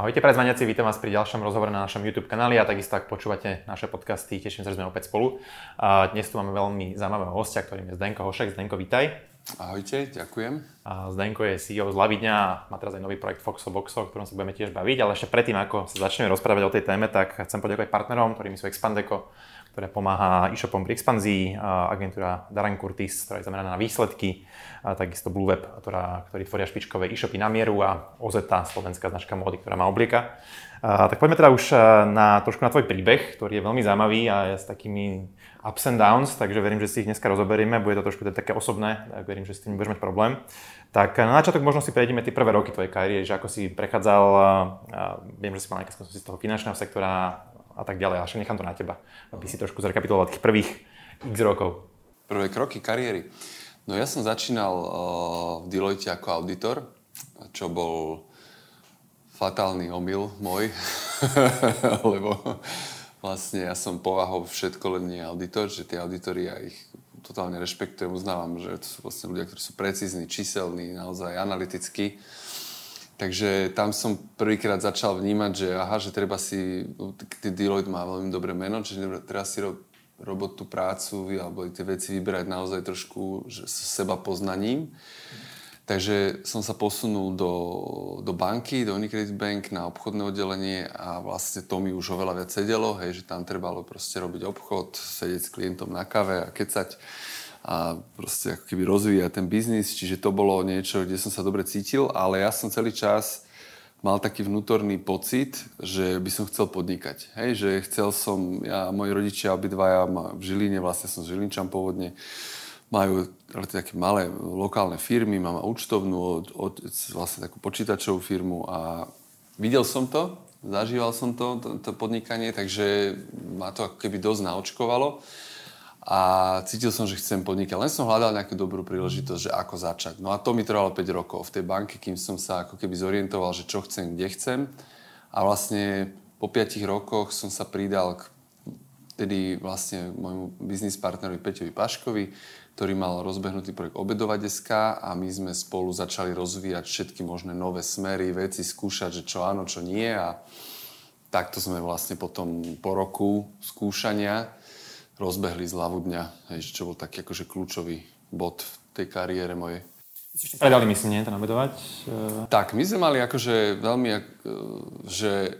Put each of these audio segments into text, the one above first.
Ahojte prezvaniaci, vítam vás pri ďalšom rozhovore na našom YouTube kanáli a takisto ak počúvate naše podcasty, teším sa, že sme opäť spolu. A dnes tu máme veľmi zaujímavého hostia, ktorým je Zdenko Hošek. Zdenko, vítaj. Ahojte, ďakujem. A Zdenko je CEO z Lavidňa a má teraz aj nový projekt Foxo Boxo, o ktorom sa budeme tiež baviť, ale ešte predtým, ako sa začneme rozprávať o tej téme, tak chcem poďakovať partnerom, ktorými sú Expandeco, ktoré pomáha e-shopom pri expanzii, agentúra Darren Curtis, ktorá je zameraná na výsledky, a takisto Blue Web, ktorá, ktorí tvoria špičkové e-shopy na mieru a OZ, slovenská značka módy, ktorá má oblieka. A, tak poďme teda už na, trošku na tvoj príbeh, ktorý je veľmi zaujímavý a je s takými ups and downs, takže verím, že si ich dneska rozoberieme. Bude to trošku také osobné, tak verím, že s tým budeš mať problém. Tak na začiatok možno si prejdeme tie prvé roky tvojej kariéry, že ako si prechádzal, viem, že si mal nejaké z toho finančného sektora, a tak ďalej. Ale nechám to na teba, aby si trošku zrekapituloval tých prvých x rokov. Prvé kroky kariéry. No ja som začínal uh, v Deloitte ako auditor, čo bol fatálny omyl môj, lebo vlastne ja som povahou všetko len nie auditor, že tie auditory ja ich totálne rešpektujem, uznávam, že to sú vlastne ľudia, ktorí sú precízni, číselní, naozaj analytickí Takže tam som prvýkrát začal vnímať, že aha, že treba si, Deloitte má veľmi dobré meno, čiže treba si ro, robotu, prácu alebo tie veci vyberať naozaj trošku že, s seba poznaním. Takže som sa posunul do, do banky, do Unicredit Bank na obchodné oddelenie a vlastne to mi už oveľa viac sedelo, hej, že tam trebalo proste robiť obchod, sedieť s klientom na kave a kecať a proste ako keby rozvíjať ten biznis, čiže to bolo niečo, kde som sa dobre cítil, ale ja som celý čas mal taký vnútorný pocit, že by som chcel podnikať. Hej, že chcel som, ja, moji rodičia obidvaja v Žiline, vlastne som z Žilinčan pôvodne, majú také malé lokálne firmy, mám účtovnú, od, od, vlastne takú počítačovú firmu a videl som to, zažíval som to, to, to podnikanie, takže ma to ako keby dosť naočkovalo a cítil som, že chcem podnikať. Len som hľadal nejakú dobrú príležitosť, že ako začať. No a to mi trvalo 5 rokov v tej banke, kým som sa ako keby zorientoval, že čo chcem, kde chcem. A vlastne po 5 rokoch som sa pridal k tedy vlastne môjmu biznis partnerovi Peťovi Paškovi, ktorý mal rozbehnutý projekt Obedová deska a my sme spolu začali rozvíjať všetky možné nové smery, veci, skúšať, že čo áno, čo nie a takto sme vlastne potom po roku skúšania rozbehli z hlavu dňa, hej, čo bol taký akože kľúčový bod v tej kariére mojej. Predali my si nie, to nabedovať? Tak, my sme mali akože veľmi, e, že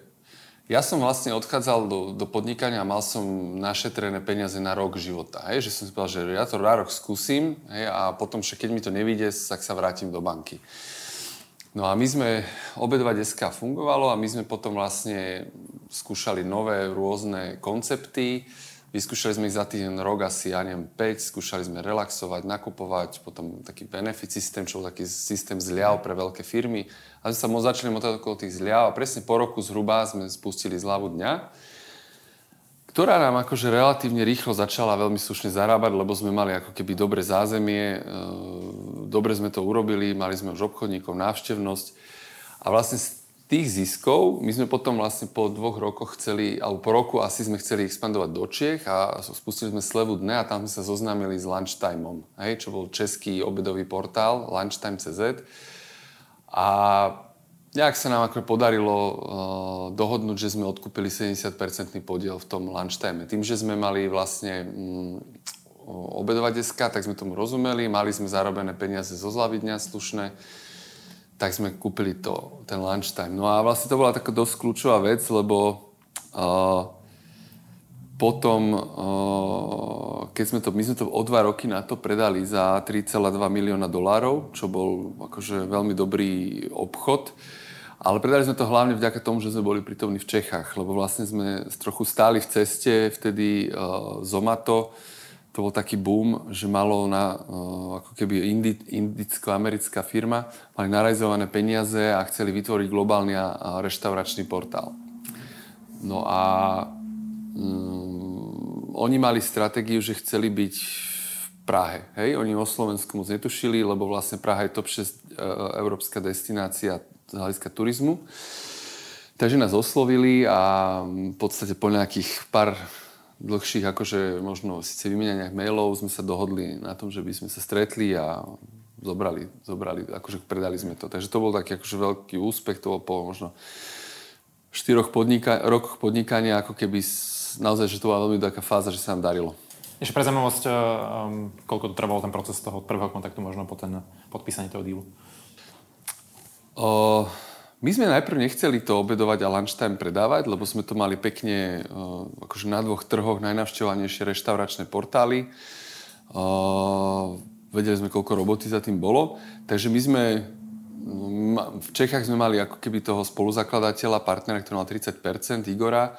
ja som vlastne odchádzal do, do podnikania a mal som našetrené peniaze na rok života. Hej? Že som si povedal, že ja to na rok skúsim hej? a potom, že keď mi to nevíde, tak sa vrátim do banky. No a my sme, obedva deska fungovalo a my sme potom vlastne skúšali nové rôzne koncepty, Vyskúšali sme ich za týždeň rok asi, ja neviem, 5, skúšali sme relaxovať, nakupovať, potom taký benefit systém, čo bol taký systém zľav pre veľké firmy. A sme sa moc začali motať okolo tých zľav a presne po roku zhruba sme spustili zľavu dňa, ktorá nám akože relatívne rýchlo začala veľmi slušne zarábať, lebo sme mali ako keby dobre zázemie, e, dobre sme to urobili, mali sme už obchodníkov, návštevnosť. A vlastne tých ziskov my sme potom vlastne po dvoch rokoch chceli, alebo po roku asi sme chceli expandovať do Čiech a spustili sme slevu dne a tam sme sa zoznámili s Lunchtimeom, hej, čo bol český obedový portál Lunchtime.cz a nejak sa nám ako podarilo uh, dohodnúť, že sme odkúpili 70% podiel v tom Lunchtime. Tým, že sme mali vlastne um, obedová deska, tak sme tomu rozumeli, mali sme zarobené peniaze zo zlavy dňa slušné, tak sme kúpili to, ten lunchtime. No a vlastne to bola taká dosť kľúčová vec, lebo uh, potom, uh, keď sme to, my sme to o dva roky na to predali za 3,2 milióna dolárov, čo bol akože veľmi dobrý obchod. Ale predali sme to hlavne vďaka tomu, že sme boli prítomní v Čechách, lebo vlastne sme trochu stáli v ceste, vtedy uh, Zomato, to bol taký boom, že malo na, uh, ako keby indi, indicko-americká firma, mali narajzované peniaze a chceli vytvoriť globálny a, reštauračný portál. No a um, oni mali stratégiu, že chceli byť v Prahe. Hej? Oni o Slovensku moc netušili, lebo vlastne Praha je top 6 uh, európska destinácia z hľadiska turizmu. Takže nás oslovili a v podstate po nejakých pár dlhších, akože možno síce vymenianiach mailov sme sa dohodli na tom, že by sme sa stretli a zobrali, zobrali, akože predali sme to. Takže to bol taký akože veľký úspech, to bolo po možno štyroch podnika- rokoch podnikania, ako keby naozaj, že to bola veľmi taká fáza, že sa nám darilo. Ešte pre zaujímavosť, um, koľko to trvalo ten proces toho prvého kontaktu možno po ten podpísanie toho dealu? Uh, my sme najprv nechceli to obedovať a lunchtime predávať, lebo sme to mali pekne uh, akože na dvoch trhoch najnavštevovanejšie reštauračné portály. Uh, vedeli sme, koľko roboty za tým bolo. Takže my sme v Čechách sme mali ako keby toho spoluzakladateľa, partnera, ktorý mal 30%, Igora.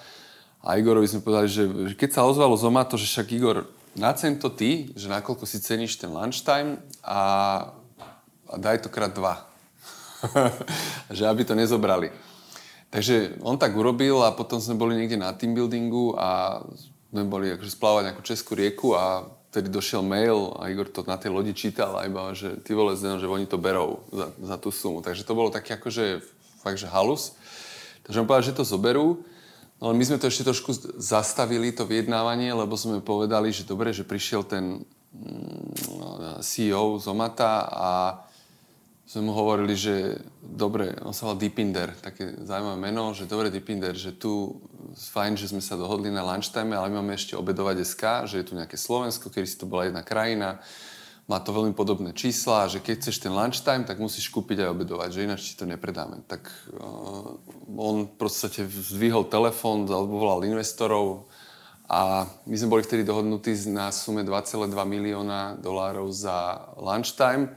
A Igorovi sme povedali, že keď sa ozvalo Zomato, že však Igor, nacen to ty, že nakoľko si ceníš ten lunchtime a, a daj to krát dva. že aby to nezobrali. Takže on tak urobil a potom sme boli niekde na team buildingu a sme boli akože splávať nejakú českú rieku a vtedy došiel mail a Igor to na tej lodi čítal a iba, že ty vole zdeno, že oni to berou za, za tú sumu. Takže to bolo také akože fakt, že halus. Takže on povedal, že to zoberú No ale my sme to ešte trošku zastavili, to vyjednávanie, lebo sme povedali, že dobre, že prišiel ten mm, CEO Zomata a sme mu hovorili, že dobre, on sa volal Deepinder, také zaujímavé meno, že dobre Deepinder, že tu fajn, že sme sa dohodli na lunchtime, ale my máme ešte obedovať SK, že je tu nejaké Slovensko, kedy si to bola jedna krajina, má to veľmi podobné čísla, že keď chceš ten lunchtime, tak musíš kúpiť aj obedovať, že ináč ti to nepredáme. Tak uh, on podstate zdvihol telefón, volal investorov a my sme boli vtedy dohodnutí na sume 2,2 milióna dolárov za lunchtime.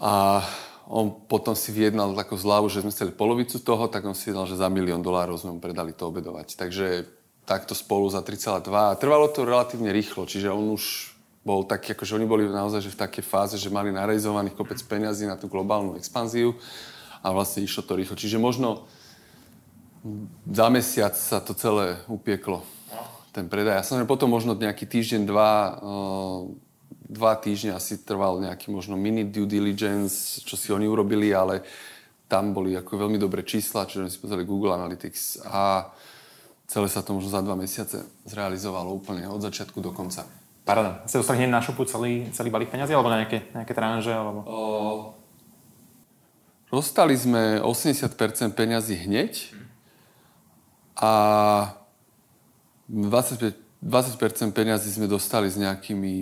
A on potom si vyjednal takú zľavu, že sme chceli polovicu toho, tak on si vyjednal, že za milión dolárov sme mu predali to obedovať. Takže takto spolu za 3,2. A trvalo to relatívne rýchlo, čiže on už bol taký, akože oni boli naozaj že v takej fáze, že mali narejzovaných kopec peňazí na tú globálnu expanziu a vlastne išlo to rýchlo. Čiže možno za mesiac sa to celé upieklo, ten predaj. Ja som potom možno nejaký týždeň, dva, dva týždne asi trval nejaký možno mini due diligence, čo si oni urobili, ale tam boli ako veľmi dobré čísla, čiže si pozreli Google Analytics a celé sa to možno za dva mesiace zrealizovalo úplne od začiatku do konca. Paráda. Ste dostali hneď na šupu celý, celý balík peniazy alebo na nejaké, nejaké tranže? Alebo... O, dostali sme 80% peňazí hneď a 25, 20% peňazí sme dostali s nejakými,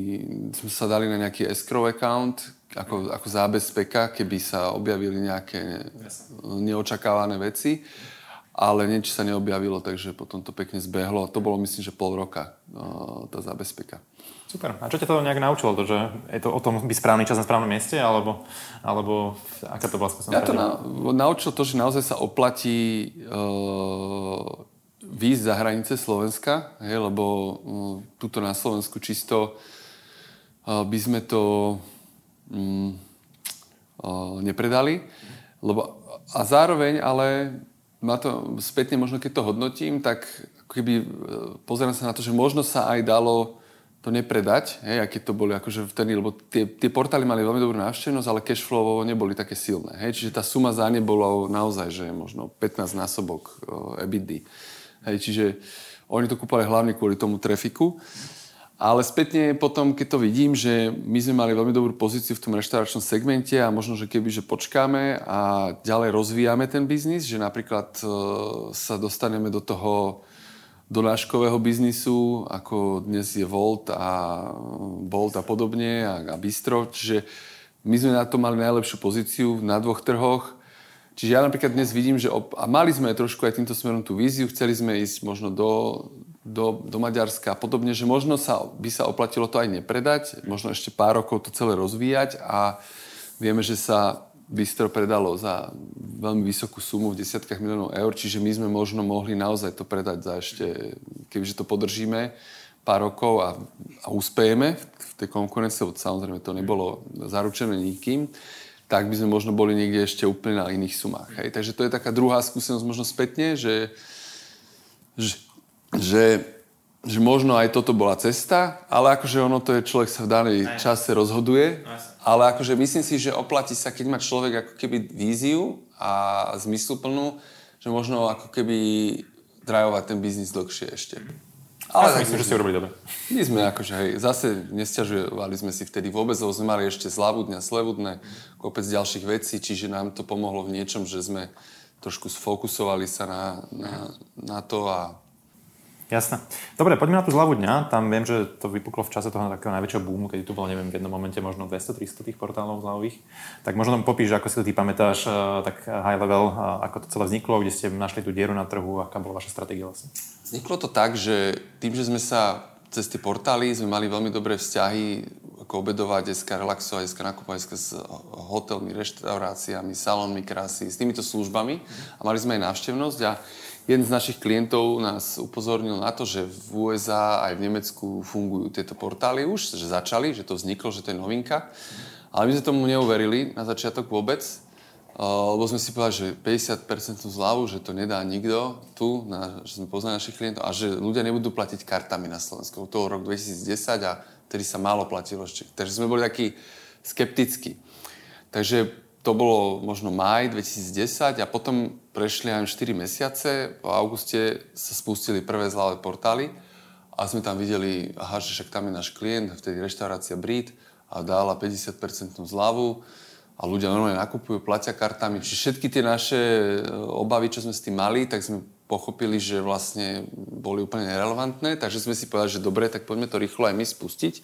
sme sa dali na nejaký escrow account, ako, ako zábezpeka, keby sa objavili nejaké neočakávané veci ale niečo sa neobjavilo, takže potom to pekne zbehlo. To bolo myslím, že pol roka tá zábezpeka. Super. A čo ťa to nejak naučilo? To, že je to o tom byť správny čas na správnom mieste? Alebo, alebo aká to bola skúsenosť? Ja to na, naučilo to, že naozaj sa oplatí uh, výjsť za hranice Slovenska, hej, lebo uh, tuto na Slovensku čisto uh, by sme to um, uh, nepredali. Lebo, a zároveň ale ma to spätne, možno keď to hodnotím, tak keby pozerám sa na to, že možno sa aj dalo to nepredať, hej, aké to boli akože vtedy, lebo tie, tie portály mali veľmi dobrú návštevnosť, ale cashflowovo neboli také silné. Hej, čiže tá suma za ne bola naozaj, že možno 15 násobok uh, EBITDA. Hej, čiže oni to kúpali hlavne kvôli tomu trafiku. Ale spätne potom, keď to vidím, že my sme mali veľmi dobrú pozíciu v tom reštauračnom segmente a možno, že keby, že počkáme a ďalej rozvíjame ten biznis, že napríklad uh, sa dostaneme do toho donáškového biznisu, ako dnes je Volt a Bolt a podobne a, a Bistro. Čiže my sme na to mali najlepšiu pozíciu na dvoch trhoch. Čiže ja napríklad dnes vidím, že op- a mali sme trošku aj týmto smerom tú víziu, chceli sme ísť možno do, do, do Maďarska a podobne, že možno sa, by sa oplatilo to aj nepredať, možno ešte pár rokov to celé rozvíjať a vieme, že sa Bistro predalo za veľmi vysokú sumu v desiatkách miliónov eur, čiže my sme možno mohli naozaj to predať za ešte, kebyže to podržíme pár rokov a, a uspejeme v tej konkurencii, samozrejme to nebolo zaručené nikým, tak by sme možno boli niekde ešte úplne na iných sumách. Hej? Takže to je taká druhá skúsenosť možno spätne, že, že, že že možno aj toto bola cesta, ale akože ono to je, človek sa v danej čase rozhoduje, ale akože myslím si, že oplatí sa, keď má človek ako keby víziu a zmysluplnú, že možno ako keby drajovať ten biznis dlhšie ešte. Ale ja myslím, že ste urobili dobre. My sme akože, hej, zase nesťažovali sme si vtedy vôbec, lebo sme mali ešte zľavu dňa, slevu dne, kopec ďalších vecí, čiže nám to pomohlo v niečom, že sme trošku sfokusovali sa na, na, na to a Jasné. Dobre, poďme na tú zľavu dňa. Tam viem, že to vypuklo v čase toho takého najväčšieho boomu, keď tu bolo, neviem, v jednom momente možno 200-300 tých portálov zľavových. Tak možno popíš, ako si to ty pamätáš, eh, tak high level, eh, ako to celé vzniklo, kde ste našli tú dieru na trhu, aká bola vaša stratégia vlastne? Vzniklo to tak, že tým, že sme sa cez tie portály sme mali veľmi dobré vzťahy ako obedovať, dneska relaxovať, dneska nakupovať dneska s hotelmi, reštauráciami, salónmi krásy, s týmito službami a mali sme aj návštevnosť a jeden z našich klientov nás upozornil na to, že v USA aj v Nemecku fungujú tieto portály už, že začali, že to vzniklo, že to je novinka. Ale my sme tomu neuverili na začiatok vôbec, lebo sme si povedali, že 50% zľavu, že to nedá nikto tu, na, že sme poznali našich klientov a že ľudia nebudú platiť kartami na Slovensku. To rok 2010 a vtedy sa málo platilo ešte. Takže sme boli takí skeptickí. Takže to bolo možno maj 2010 a potom prešli aj 4 mesiace. V auguste sa spustili prvé zlavé portály a sme tam videli, aha, že však tam je náš klient, vtedy reštaurácia Brit a dala 50% zľavu a ľudia normálne nakupujú, platia kartami. Čiže všetky tie naše e, obavy, čo sme s tým mali, tak sme pochopili, že vlastne boli úplne nerelevantné, takže sme si povedali, že dobre, tak poďme to rýchlo aj my spustiť.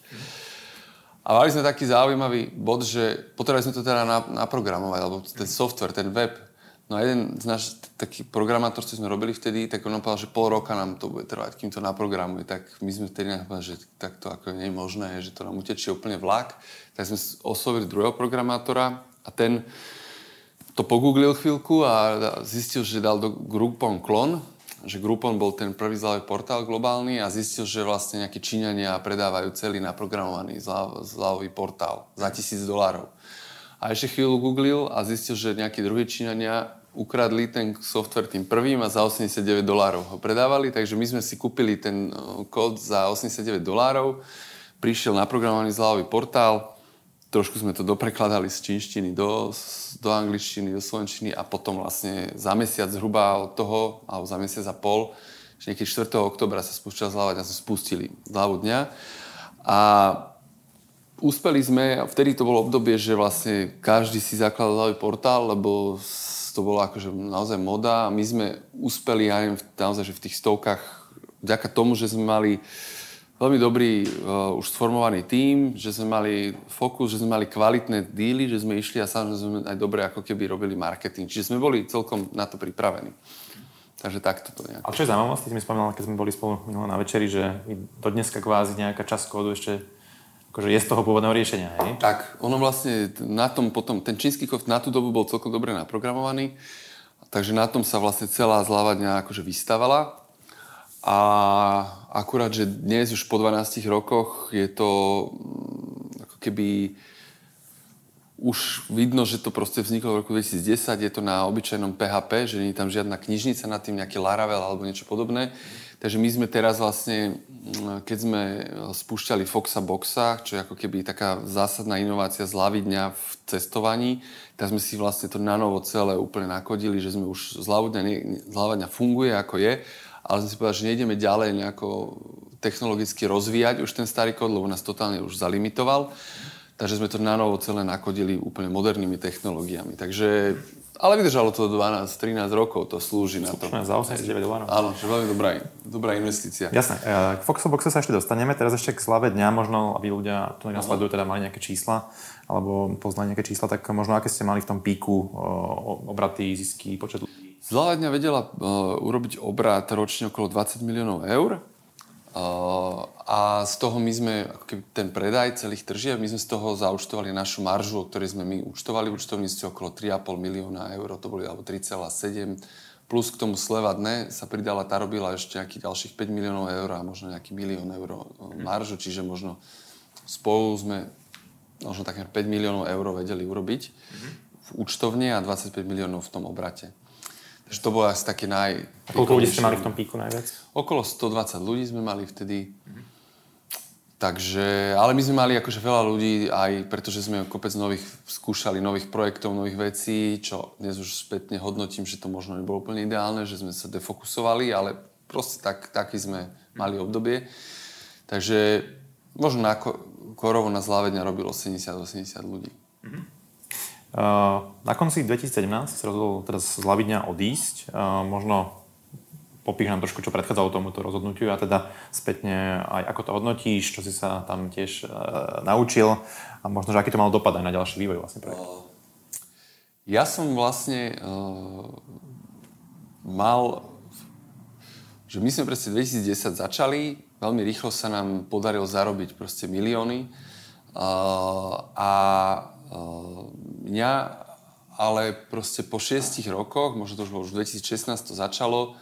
A mali sme taký zaujímavý bod, že potrebovali sme to teda naprogramovať, alebo ten software, ten web. No a jeden z náš taký programátor, čo sme robili vtedy, tak on povedal, že pol roka nám to bude trvať, kým to naprogramuje. Tak my sme vtedy napadli, že tak to ako nie je možné, že to nám utečie úplne vlak. Tak sme oslovili druhého programátora a ten to pogooglil chvíľku a zistil, že dal do Groupon klon, že Groupon bol ten prvý zľavý portál globálny a zistil, že vlastne nejakí Číňania predávajú celý naprogramovaný zľavový portál za tisíc dolárov. A ešte chvíľu googlil a zistil, že nejakí druhí Číňania ukradli ten software tým prvým a za 89 dolárov ho predávali, takže my sme si kúpili ten eh, kód za 89 dolárov, prišiel naprogramovaný zľavový portál, trošku sme to doprekladali z čínštiny do, do angličtiny, do slovenčiny a potom vlastne za mesiac zhruba od toho, alebo za mesiac a pol, že niekedy 4. oktobra sa spúšťal zľava a sme spustili zľavu dňa. A úspeli sme, vtedy to bolo obdobie, že vlastne každý si zakladal portál, lebo to bola akože naozaj moda a my sme úspeli aj naozaj, že v tých stovkách, vďaka tomu, že sme mali veľmi dobrý uh, už sformovaný tím, že sme mali fokus, že sme mali kvalitné díly, že sme išli a samozrejme sme aj dobre ako keby robili marketing. Čiže sme boli celkom na to pripravení. Takže takto to nejako. A čo je zaujímavé, ty mi spomínal, keď sme boli spolu minulé na večeri, že do dneska kvázi nejaká časť kódu ešte akože je z toho pôvodného riešenia, hej? Tak, ono vlastne na tom potom, ten čínsky kód na tú dobu bol celkom dobre naprogramovaný, takže na tom sa vlastne celá zľava dňa akože vystavala a akurát, že dnes už po 12 rokoch je to mm, ako keby už vidno, že to proste vzniklo v roku 2010, je to na obyčajnom PHP, že nie je tam žiadna knižnica nad tým, nejaký Laravel alebo niečo podobné. Takže my sme teraz vlastne, mm, keď sme spúšťali Foxa Boxa, čo je ako keby taká zásadná inovácia z dňa v cestovaní, tak sme si vlastne to na novo celé úplne nakodili, že sme už z dňa funguje ako je ale sme si povedali, že nejdeme ďalej nejako technologicky rozvíjať už ten starý kód, lebo nás totálne už zalimitoval. Takže sme to na novo celé nakodili úplne modernými technológiami. Takže, ale vydržalo to 12-13 rokov, to slúži na to. za 89 dolárov. Áno, že veľmi dobrá, dobrá investícia. Jasné. K Foxoboxe sa ešte dostaneme. Teraz ešte k slave dňa, možno, aby ľudia, tu nasledujú, teda mali nejaké čísla, alebo poznali nejaké čísla, tak možno aké ste mali v tom píku obraty, zisky, počet ľudí? Zlá dňa vedela uh, urobiť obrát ročne okolo 20 miliónov eur. A z toho my sme, ten predaj celých tržieb, my sme z toho zaučtovali našu maržu, o ktorej sme my účtovali v účtovníctve okolo 3,5 milióna eur, to boli alebo 3,7 plus k tomu sleva dne sa pridala, tá robila ešte nejakých ďalších 5 miliónov eur a možno nejaký milión eur mhm. maržu, čiže možno spolu sme možno takmer 5 miliónov eur vedeli urobiť mhm. v účtovne a 25 miliónov v tom obrate. Takže to bolo asi také naj... A koľko ľudí ste mali v tom píku najviac? Okolo 120 ľudí sme mali vtedy. Mm-hmm. Takže, ale my sme mali akože veľa ľudí aj pretože sme kopec nových, skúšali nových projektov, nových vecí, čo dnes už spätne hodnotím, že to možno nebolo úplne ideálne, že sme sa defokusovali, ale proste tak, taký sme mali obdobie. Takže možno na Korovo na Zlávedňa robilo 70-80 ľudí. Mm-hmm. Na konci 2017 sa rozhodol teraz z Lavidňa odísť. Možno popíš nám trošku, čo predchádzalo tomuto rozhodnutiu a teda spätne aj ako to hodnotíš, čo si sa tam tiež naučil a možno, že aký to malo dopad aj na ďalší vývoj vlastne projektu. Ja som vlastne uh, mal, že my sme proste 2010 začali, veľmi rýchlo sa nám podarilo zarobiť proste milióny uh, a mňa ale proste po šiestich rokoch, možno to už už 2016 to začalo,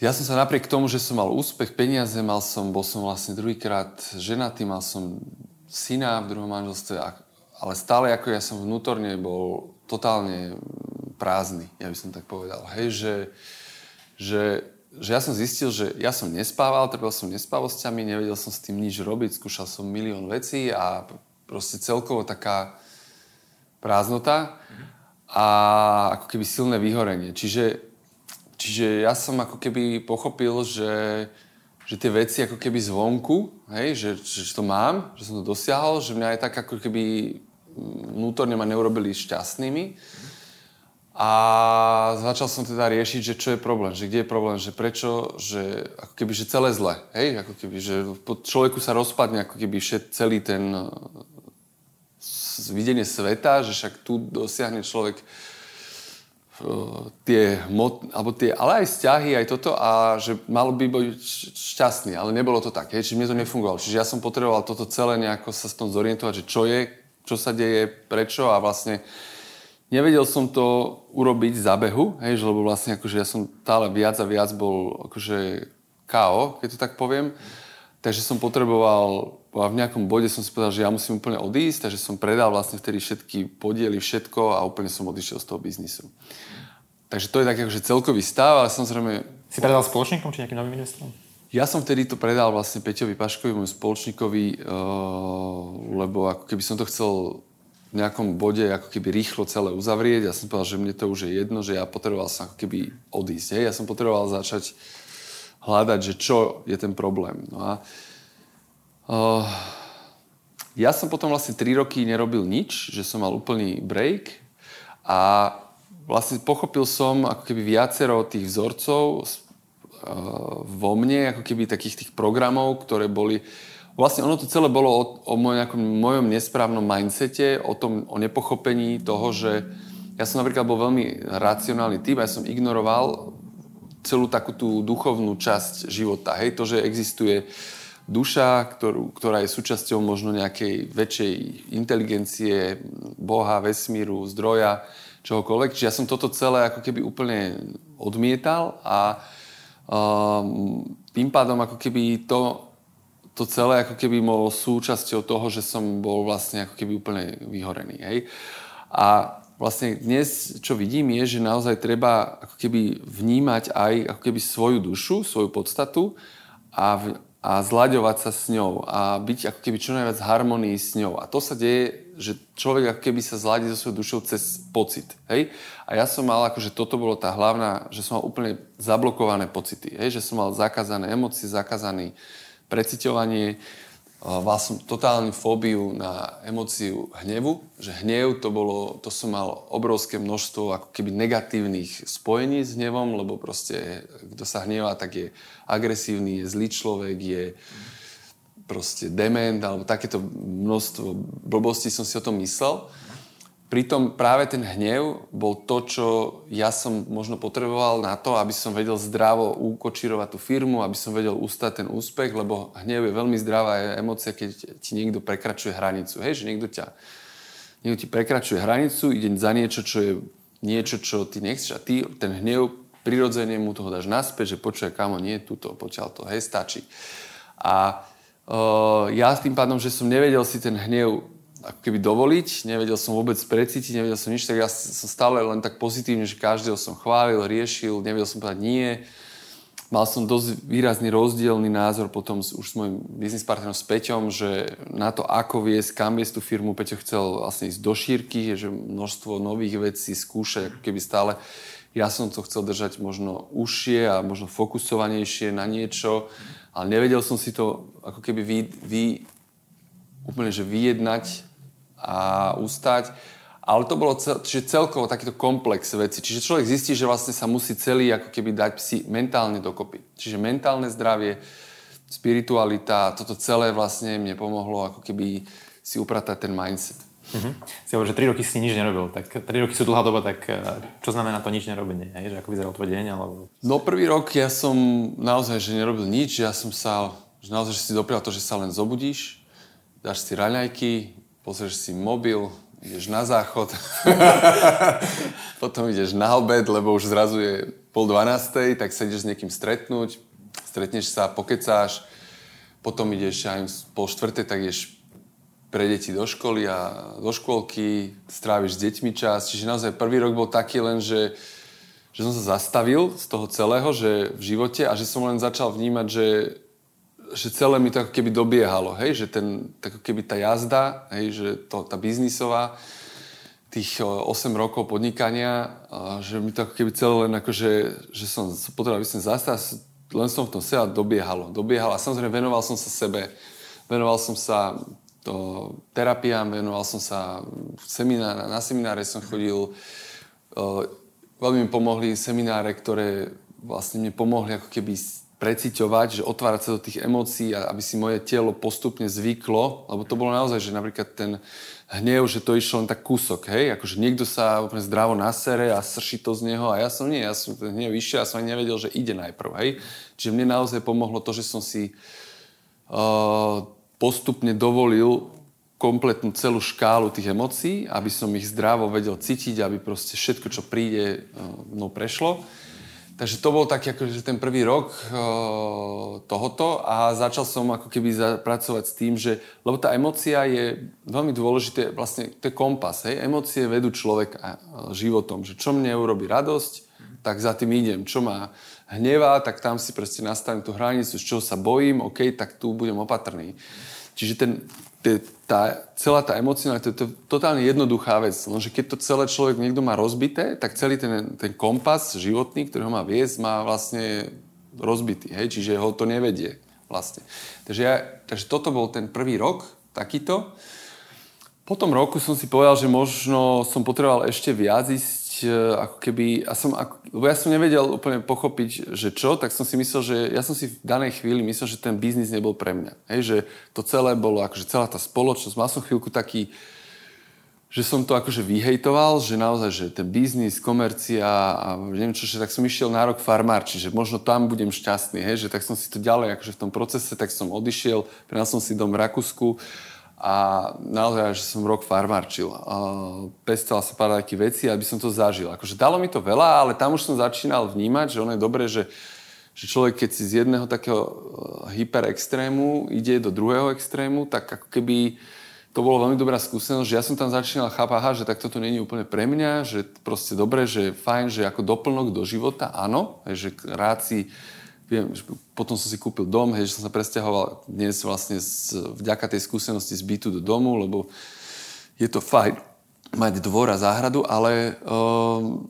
ja som sa napriek tomu, že som mal úspech, peniaze, mal som, bol som vlastne druhýkrát ženatý, mal som syna v druhom manželstve ale stále ako ja som vnútorne bol totálne prázdny, ja by som tak povedal. Hej, že, že, že ja som zistil, že ja som nespával, trpel som nespavosťami, nevedel som s tým nič robiť, skúšal som milión vecí a proste celkovo taká prázdnota a ako keby silné vyhorenie. Čiže, čiže ja som ako keby pochopil, že, že tie veci ako keby zvonku, hej, že, že to mám, že som to dosiahol, že mňa aj tak ako keby vnútorne ma neurobili šťastnými. A začal som teda riešiť, že čo je problém, že kde je problém, že prečo, že ako keby, že celé zle, hej, ako keby, že po človeku sa rozpadne ako keby všet, celý ten videnie sveta, že však tu dosiahne človek uh, tie, mot, alebo tie, ale aj vzťahy, aj toto a že malo by byť šťastný, ale nebolo to tak, hej, čiže mne to nefungovalo. Čiže ja som potreboval toto celé nejako sa s tom zorientovať, že čo je, čo sa deje, prečo a vlastne nevedel som to urobiť za behu, hej, lebo vlastne akože ja som stále viac a viac bol akože KO, keď to tak poviem. Takže som potreboval, a v nejakom bode som si povedal, že ja musím úplne odísť, takže som predal vlastne vtedy všetky podiely, všetko a úplne som odišiel z toho biznisu. Takže to je tak akože celkový stav, ale samozrejme... Si predal spoločníkom či nejakým novým investorom? Ja som vtedy to predal vlastne Peťovi Paškovi, môjmu spoločníkovi, uh, lebo ako keby som to chcel v nejakom bode ako keby rýchlo celé uzavrieť. Ja som povedal, že mne to už je jedno, že ja potreboval som ako keby odísť. Hej. Ja som potreboval začať hľadať, že čo je ten problém. No a uh, ja som potom vlastne 3 roky nerobil nič, že som mal úplný break a vlastne pochopil som ako keby viacero tých vzorcov vo mne, ako keby takých tých programov, ktoré boli... Vlastne ono to celé bolo o, o moj, nejakom, mojom nesprávnom mindsete, o tom, o nepochopení toho, že ja som napríklad bol veľmi racionálny typ a ja som ignoroval celú takú tú duchovnú časť života. Hej, to, že existuje duša, ktorú, ktorá je súčasťou možno nejakej väčšej inteligencie, Boha, vesmíru, zdroja, čohokoľvek. Čiže ja som toto celé ako keby úplne odmietal a Um, tým pádom ako keby to, to celé ako keby bolo súčasťou toho, že som bol vlastne ako keby úplne vyhorený. Hej? A vlastne dnes, čo vidím, je, že naozaj treba ako keby vnímať aj ako keby svoju dušu, svoju podstatu a, v, a zlaďovať sa s ňou a byť ako keby čo najviac harmonii s ňou. A to sa deje že človek ako keby sa zladí so svojou dušou cez pocit. Hej? A ja som mal, akože toto bolo tá hlavná, že som mal úplne zablokované pocity. Hej? Že som mal zakázané emócie, zakázaný preciťovanie. Som totálnu fóbiu na emóciu hnevu, že hnev to bolo, to som mal obrovské množstvo ako keby negatívnych spojení s hnevom, lebo proste kto sa hnevá, tak je agresívny, je zlý človek, je, proste dement alebo takéto množstvo blbostí som si o tom myslel. Pritom práve ten hnev bol to, čo ja som možno potreboval na to, aby som vedel zdravo ukočírovať tú firmu, aby som vedel ustať ten úspech, lebo hnev je veľmi zdravá emócia, keď ti niekto prekračuje hranicu. Hej, že niekto ťa niekto ti prekračuje hranicu, ide za niečo, čo je niečo, čo ty nechceš a ty ten hnev prirodzene mu toho dáš naspäť, že počuje, kamo, nie, túto, poťaľ to, hej, stačí. A ja tým pádom, že som nevedel si ten hnev ako keby dovoliť, nevedel som vôbec precítiť, nevedel som nič, tak ja som stále len tak pozitívne, že každého som chválil, riešil, nevedel som povedať nie. Mal som dosť výrazný rozdielný názor potom už s môjim biznis partnerom s Peťom, že na to, ako viesť, kam viesť tú firmu, Peťo chcel vlastne ísť do šírky, že množstvo nových vecí skúšať, ako keby stále ja som to chcel držať možno užšie a možno fokusovanejšie na niečo ale nevedel som si to ako keby vy, vy úplne že vyjednať a ustať. ale to bolo cel, čiže celkovo takýto komplex veci. Čiže človek zistí, že vlastne sa musí celý ako keby dať si mentálne dokopy. Čiže mentálne zdravie, spiritualita, toto celé vlastne mne pomohlo ako keby si upratať ten mindset. Uh-huh. Si hovoril, že 3 roky si nič nerobil. Tak 3 roky sú dlhá doba, tak eh, čo znamená to nič nerobenie? Hej? Že ako vyzeral tvoj deň? Alebo... No prvý rok ja som naozaj, že nerobil nič. Ja som sa, že naozaj, že si doprial to, že sa len zobudíš, dáš si raňajky, pozrieš si mobil, ideš na záchod, potom ideš na obed, lebo už zrazu je pol dvanástej, tak sa ideš s niekým stretnúť, stretneš sa, pokecáš, potom ideš aj pol štvrtej, tak ideš pre deti do školy a do škôlky, stráviš s deťmi čas. Čiže naozaj prvý rok bol taký len, že, že som sa zastavil z toho celého, že v živote a že som len začal vnímať, že, že celé mi to ako keby dobiehalo, hej, že ten, ako keby tá jazda, hej, že to, tá biznisová, tých 8 rokov podnikania, že mi to ako keby celé len akože, že som potreboval vysne zastať, len som v tom seba dobiehalo, dobiehalo a samozrejme venoval som sa sebe, venoval som sa to terapiám, venoval som sa seminár, na semináre som chodil, veľmi mi pomohli semináre, ktoré vlastne mne pomohli ako keby preciťovať, že otvárať sa do tých emócií a aby si moje telo postupne zvyklo, lebo to bolo naozaj, že napríklad ten hnev, že to išlo len tak kúsok, hej, akože niekto sa úplne zdravo nasere a srší to z neho a ja som nie, ja som ten hnev išiel, ja som ani nevedel, že ide najprv, hej. Čiže mne naozaj pomohlo to, že som si uh, postupne dovolil kompletnú celú škálu tých emócií, aby som ich zdravo vedel cítiť, aby proste všetko, čo príde, no prešlo. Takže to bol taký akože ten prvý rok uh, tohoto a začal som ako keby pracovať s tým, že, lebo tá emócia je veľmi dôležité, vlastne to je kompas, hej, emócie vedú človeka životom, že čo mne urobí radosť, tak za tým idem, čo ma hnevá, tak tam si proste nastavím tú hranicu, z čoho sa bojím, OK, tak tu budem opatrný. Čiže ten, tá, celá tá emocionálna, to je to totálne jednoduchá vec. No, že keď to celé človek niekto má rozbité, tak celý ten, ten kompas životný, ktorý ho má viesť, má vlastne rozbitý. Hej? Čiže ho to nevedie vlastne. Takže, ja, takže toto bol ten prvý rok, takýto. Po tom roku som si povedal, že možno som potreboval ešte viac ísť ako keby, a som, ako, ja som nevedel úplne pochopiť, že čo, tak som si myslel, že ja som si v danej chvíli myslel, že ten biznis nebol pre mňa. Hej, že to celé bolo, akože celá tá spoločnosť, mal som chvíľku taký, že som to akože vyhejtoval, že naozaj, že ten biznis, komercia a neviem čo, že tak som išiel na rok farmár, čiže možno tam budem šťastný, hej, že tak som si to ďalej, akože v tom procese, tak som odišiel, prenal som si dom v Rakúsku a naozaj, že som rok farmárčil. Pestoval sa pár takých vecí, aby som to zažil. Akože dalo mi to veľa, ale tam už som začínal vnímať, že ono je dobré, že, že človek, keď si z jedného takého e, hyperextrému ide do druhého extrému, tak ako keby to bolo veľmi dobrá skúsenosť, že ja som tam začínal chápať, že tak toto není úplne pre mňa, že proste dobre, že fajn, že ako doplnok do života, áno, že rád si viem, potom som si kúpil dom, hej, že som sa presťahoval dnes vlastne z, vďaka tej skúsenosti z bytu do domu, lebo je to fajn mať dvor a záhradu, ale um,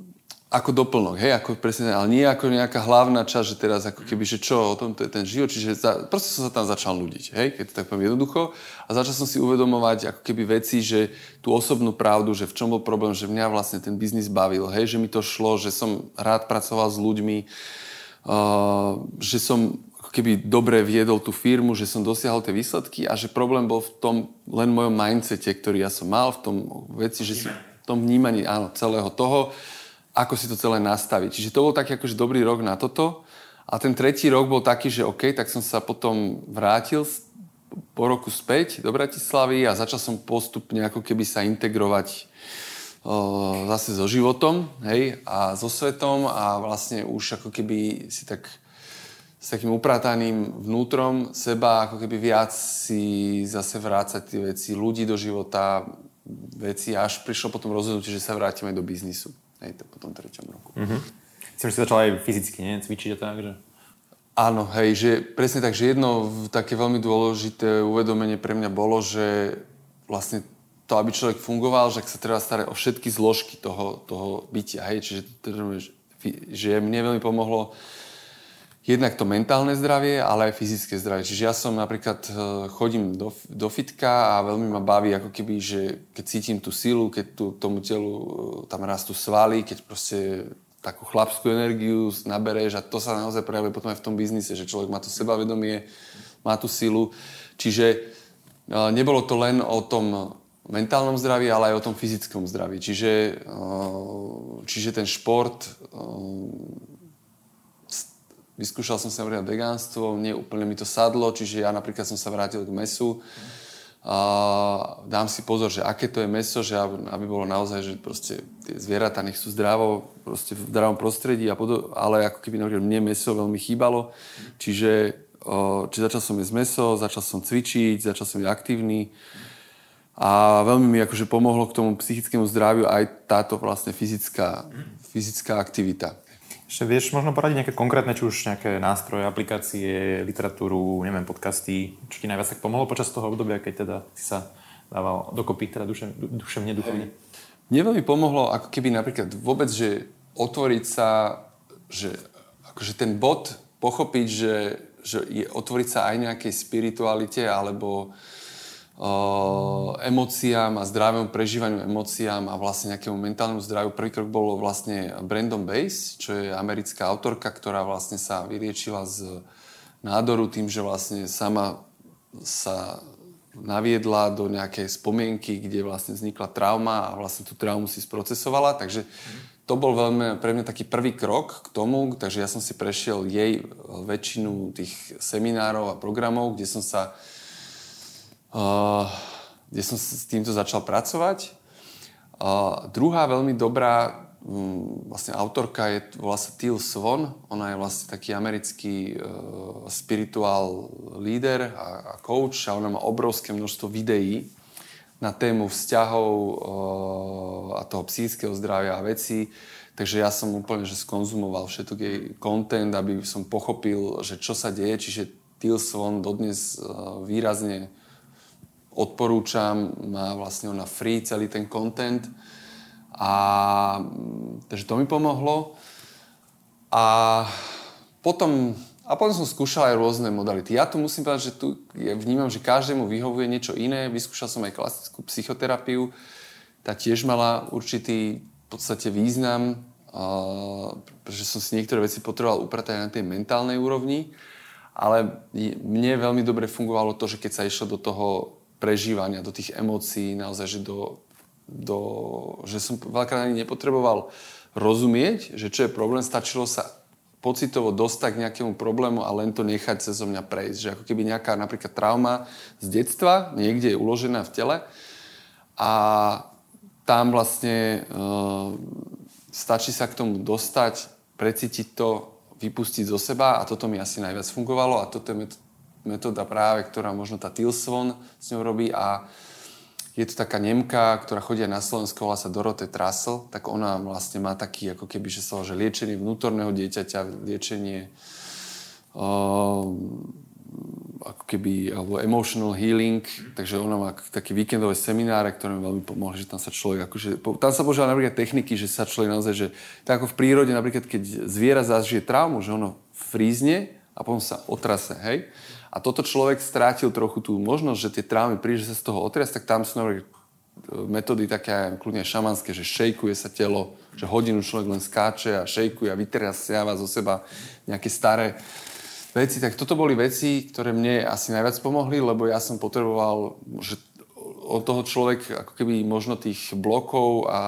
ako doplnok, hej, ako presne, ale nie ako nejaká hlavná časť, že teraz ako keby, že čo, o tom to je ten život, čiže za, proste som sa tam začal nudiť, hej, keď to tak poviem jednoducho. A začal som si uvedomovať ako keby veci, že tú osobnú pravdu, že v čom bol problém, že mňa vlastne ten biznis bavil, hej, že mi to šlo, že som rád pracoval s ľuďmi, že som keby dobre viedol tú firmu, že som dosiahol tie výsledky a že problém bol v tom len mojom mindsete, ktorý ja som mal, v tom veci, že si, v tom vnímaní áno, celého toho, ako si to celé nastaviť. Čiže to bol taký akože dobrý rok na toto. A ten tretí rok bol taký, že OK, tak som sa potom vrátil po roku späť do Bratislavy a začal som postupne ako keby sa integrovať zase so životom, hej, a so svetom a vlastne už ako keby si tak s takým uprataným vnútrom seba, ako keby viac si zase vrácať tie veci, ľudí do života, veci, až prišlo potom rozhodnutie, že sa vrátime do biznisu. Hej, to po tom treťom roku. Mm-hmm. Chcem, že si začal aj fyzicky, nie? Cvičiť a tak, že... Áno, hej, že presne tak, že jedno také veľmi dôležité uvedomenie pre mňa bolo, že vlastne to, aby človek fungoval, že sa treba starať o všetky zložky toho, toho bytia. Hej? Čiže že mne veľmi pomohlo jednak to mentálne zdravie, ale aj fyzické zdravie. Čiže ja som napríklad e, chodím do, do fitka a veľmi ma baví, ako keby, že keď cítim tú silu, keď tu, tomu telu e, tam rastú svaly, keď proste takú chlapskú energiu nabereš a to sa naozaj prejavuje potom aj v tom biznise, že človek má to sebavedomie, má tú silu. Čiže e, nebolo to len o tom mentálnom zdraví, ale aj o tom fyzickom zdraví. Čiže, čiže ten šport Vyskúšal som sa napríklad vegánstvo, nie úplne mi to sadlo, čiže ja napríklad som sa vrátil k mesu. A dám si pozor, že aké to je meso, že aby bolo naozaj, že proste tie zvieratá nech sú zdravo, proste v zdravom prostredí, a podo- ale ako keby napríklad mne meso veľmi chýbalo. Čiže či začal som jesť meso, začal som cvičiť, začal som byť aktívny a veľmi mi akože pomohlo k tomu psychickému zdraviu aj táto vlastne fyzická, fyzická aktivita. Ešte vieš možno poradiť nejaké konkrétne, či už nejaké nástroje, aplikácie, literatúru, neviem, podcasty, čo ti najviac tak pomohlo počas toho obdobia, keď teda si sa dával dokopy, teda duševne, duchovne? Mne veľmi pomohlo, ako keby napríklad vôbec, že otvoriť sa, že akože ten bod pochopiť, že, že je otvoriť sa aj nejakej spiritualite alebo emóciám a zdravému prežívaniu emóciám a vlastne nejakému mentálnemu zdraviu. Prvý krok bolo vlastne Brandon Bass, čo je americká autorka, ktorá vlastne sa vyliečila z nádoru tým, že vlastne sama sa naviedla do nejakej spomienky, kde vlastne vznikla trauma a vlastne tú traumu si sprocesovala. Takže to bol veľmi pre mňa taký prvý krok k tomu, takže ja som si prešiel jej väčšinu tých seminárov a programov, kde som sa kde som s týmto začal pracovať. Druhá veľmi dobrá mm, vlastne autorka je, volá sa Teal Swan. Ona je vlastne taký americký uh, spirituál líder a, a coach a ona má obrovské množstvo videí na tému vzťahov uh, a toho psychického zdravia a vecí. Takže ja som úplne že skonzumoval všetok jej content, aby som pochopil, že čo sa deje. Čiže Teal Swan dodnes uh, výrazne odporúčam, má vlastne ona free celý ten content. A, takže to mi pomohlo. A potom, a potom som skúšal aj rôzne modality. Ja tu musím povedať, že tu ja vnímam, že každému vyhovuje niečo iné. Vyskúšal som aj klasickú psychoterapiu. Tá tiež mala určitý v podstate význam, uh, pretože som si niektoré veci potreboval upratať na tej mentálnej úrovni. Ale mne veľmi dobre fungovalo to, že keď sa išlo do toho prežívania, do tých emócií, naozaj, že, do, do, že som veľakrát ani nepotreboval rozumieť, že čo je problém, stačilo sa pocitovo dostať k nejakému problému a len to nechať cez mňa prejsť. Že ako keby nejaká napríklad trauma z detstva niekde je uložená v tele a tam vlastne e, stačí sa k tomu dostať, precítiť to, vypustiť zo seba a toto mi asi najviac fungovalo a toto je metóda práve, ktorá možno tá Tilsvon s ňou robí a je to taká Nemka, ktorá chodia na Slovensku, volá sa Dorote Trussell, tak ona vlastne má taký, ako keby, že sa že liečenie vnútorného dieťaťa, liečenie uh, ako keby, alebo emotional healing, takže ona má také víkendové semináre, ktoré mi veľmi pomohli, že tam sa človek, akože, tam sa používa napríklad techniky, že sa človek naozaj, že tak ako v prírode, napríklad keď zviera zažije traumu, že ono frízne a potom sa otrase, hej, a toto človek strátil trochu tú možnosť, že tie traumy príde, sa z toho otriasť, tak tam sú e, metódy také kľudne šamanské, že šejkuje sa telo, že hodinu človek len skáče a šejkuje a vytrasiava zo seba nejaké staré veci. Tak toto boli veci, ktoré mne asi najviac pomohli, lebo ja som potreboval, že od toho človek ako keby možno tých blokov a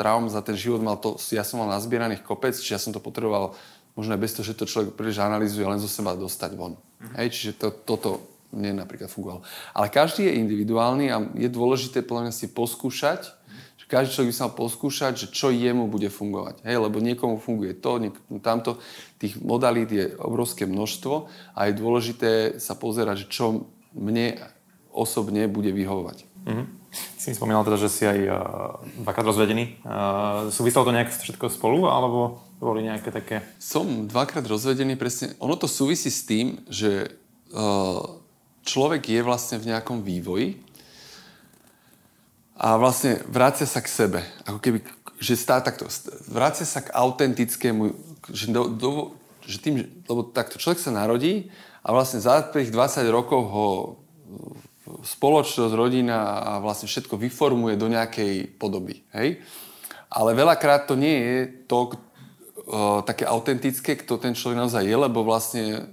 traum za ten život mal to, ja som mal nazbieraných kopec, čiže ja som to potreboval možno aj bez toho, že to človek príliš analýzuje, len zo seba dostať von. Mm-hmm. Hej, čiže to, toto mne napríklad fungovalo. Ale každý je individuálny a je dôležité podľa mňa si poskúšať, že každý človek by sa mal poskúšať, že čo jemu bude fungovať. Hej, lebo niekomu funguje to, niekomu tamto. Tých modalít je obrovské množstvo a je dôležité sa pozerať, že čo mne osobne bude vyhovovať. Mm-hmm. Si spomínal teda, že si aj uh, dvakrát rozvedený. Uh, súviselo to nejak všetko spolu, alebo boli nejaké také... Som dvakrát rozvedený, presne. Ono to súvisí s tým, že uh, človek je vlastne v nejakom vývoji a vlastne vracia sa k sebe. Ako keby, že stá takto, vracia sa k autentickému, že, do, do, že tým, lebo takto človek sa narodí a vlastne za tých 20 rokov ho spoločnosť, rodina a vlastne všetko vyformuje do nejakej podoby. Hej? Ale veľakrát to nie je to také autentické, kto ten človek naozaj je, lebo vlastne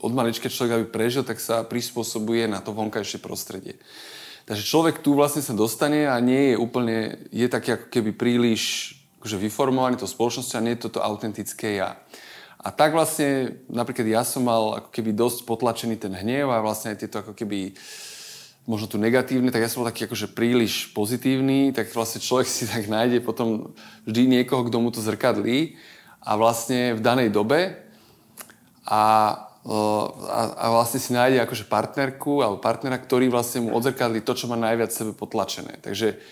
od malička človek, aby prežil, tak sa prispôsobuje na to vonkajšie prostredie. Takže človek tu vlastne sa dostane a nie je úplne, je taký ako keby príliš akože vyformovaný to spoločnosťou a nie je toto autentické ja. A tak vlastne, napríklad ja som mal ako keby dosť potlačený ten hnev a vlastne aj tieto ako keby možno tu negatívne, tak ja som bol taký akože príliš pozitívny, tak vlastne človek si tak nájde potom vždy niekoho, kto mu to zrkadlí a vlastne v danej dobe a, a, a vlastne si nájde akože partnerku alebo partnera, ktorý vlastne mu odzrkadlí to, čo má najviac sebe potlačené. Takže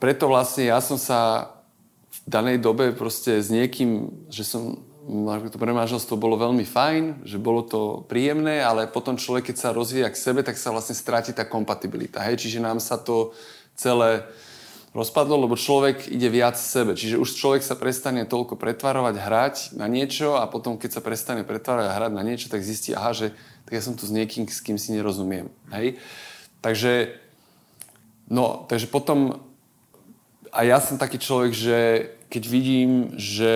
preto vlastne ja som sa v danej dobe proste s niekým, že som to pre manželstvo bolo veľmi fajn, že bolo to príjemné, ale potom človek, keď sa rozvíja k sebe, tak sa vlastne stráti tá kompatibilita. Hej? Čiže nám sa to celé rozpadlo, lebo človek ide viac sebe. Čiže už človek sa prestane toľko pretvarovať, hrať na niečo a potom, keď sa prestane pretvarovať a hrať na niečo, tak zistí, aha, že tak ja som tu s niekým, s kým si nerozumiem. Hej? Takže, no, takže potom a ja som taký človek, že keď vidím, že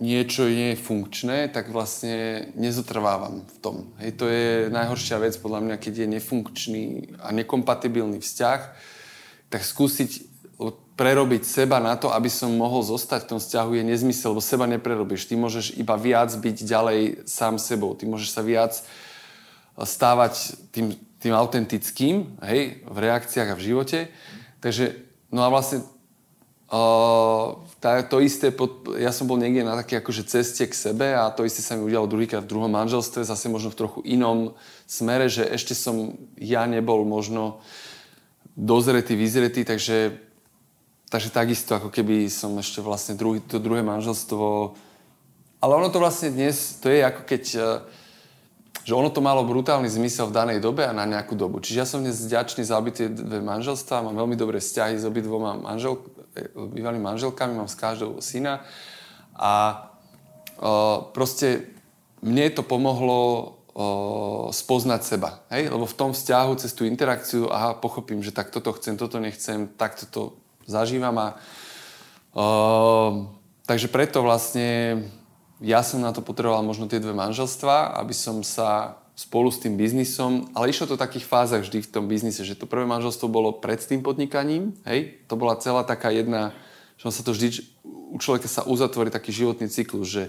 niečo nie je funkčné, tak vlastne nezotrvávam v tom. Hej, to je najhoršia vec podľa mňa, keď je nefunkčný a nekompatibilný vzťah, tak skúsiť prerobiť seba na to, aby som mohol zostať v tom vzťahu je nezmysel, lebo seba neprerobíš. Ty môžeš iba viac byť ďalej sám sebou. Ty môžeš sa viac stávať tým, tým autentickým hej, v reakciách a v živote. Takže, no a vlastne Uh, tá, to isté, pod, ja som bol niekde na také akože ceste k sebe a to isté sa mi udialo druhýkrát v druhom manželstve, zase možno v trochu inom smere, že ešte som ja nebol možno dozretý, vyzretý, takže, takže takisto ako keby som ešte vlastne druhý, to druhé manželstvo ale ono to vlastne dnes, to je ako keď že ono to malo brutálny zmysel v danej dobe a na nejakú dobu. Čiže ja som dnes vďačný za obidve dve manželstva, mám veľmi dobré vzťahy s obidvoma manžel, bývalými manželkami, mám s každou syna a uh, proste mne to pomohlo uh, spoznať seba. Hej? Lebo v tom vzťahu, cez tú interakciu, aha, pochopím, že tak toto chcem, toto nechcem, takto to zažívam a uh, takže preto vlastne ja som na to potreboval možno tie dve manželstva, aby som sa spolu s tým biznisom, ale išlo to v takých fázach vždy v tom biznise, že to prvé manželstvo bolo pred tým podnikaním, hej, to bola celá taká jedna, že sa to vždy, u človeka sa uzatvorí taký životný cyklus, že,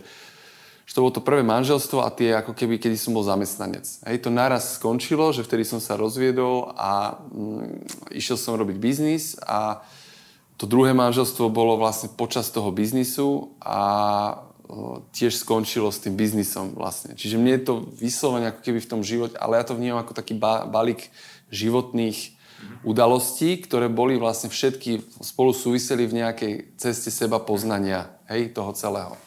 že to bolo to prvé manželstvo a tie ako keby, kedy som bol zamestnanec. Hej, to naraz skončilo, že vtedy som sa rozviedol a mm, išiel som robiť biznis a to druhé manželstvo bolo vlastne počas toho biznisu a tiež skončilo s tým biznisom vlastne. Čiže mne je to vyslovene ako keby v tom živote, ale ja to vnímam ako taký ba- balík životných udalostí, ktoré boli vlastne všetky spolu súviseli v nejakej ceste seba poznania, hej, toho celého.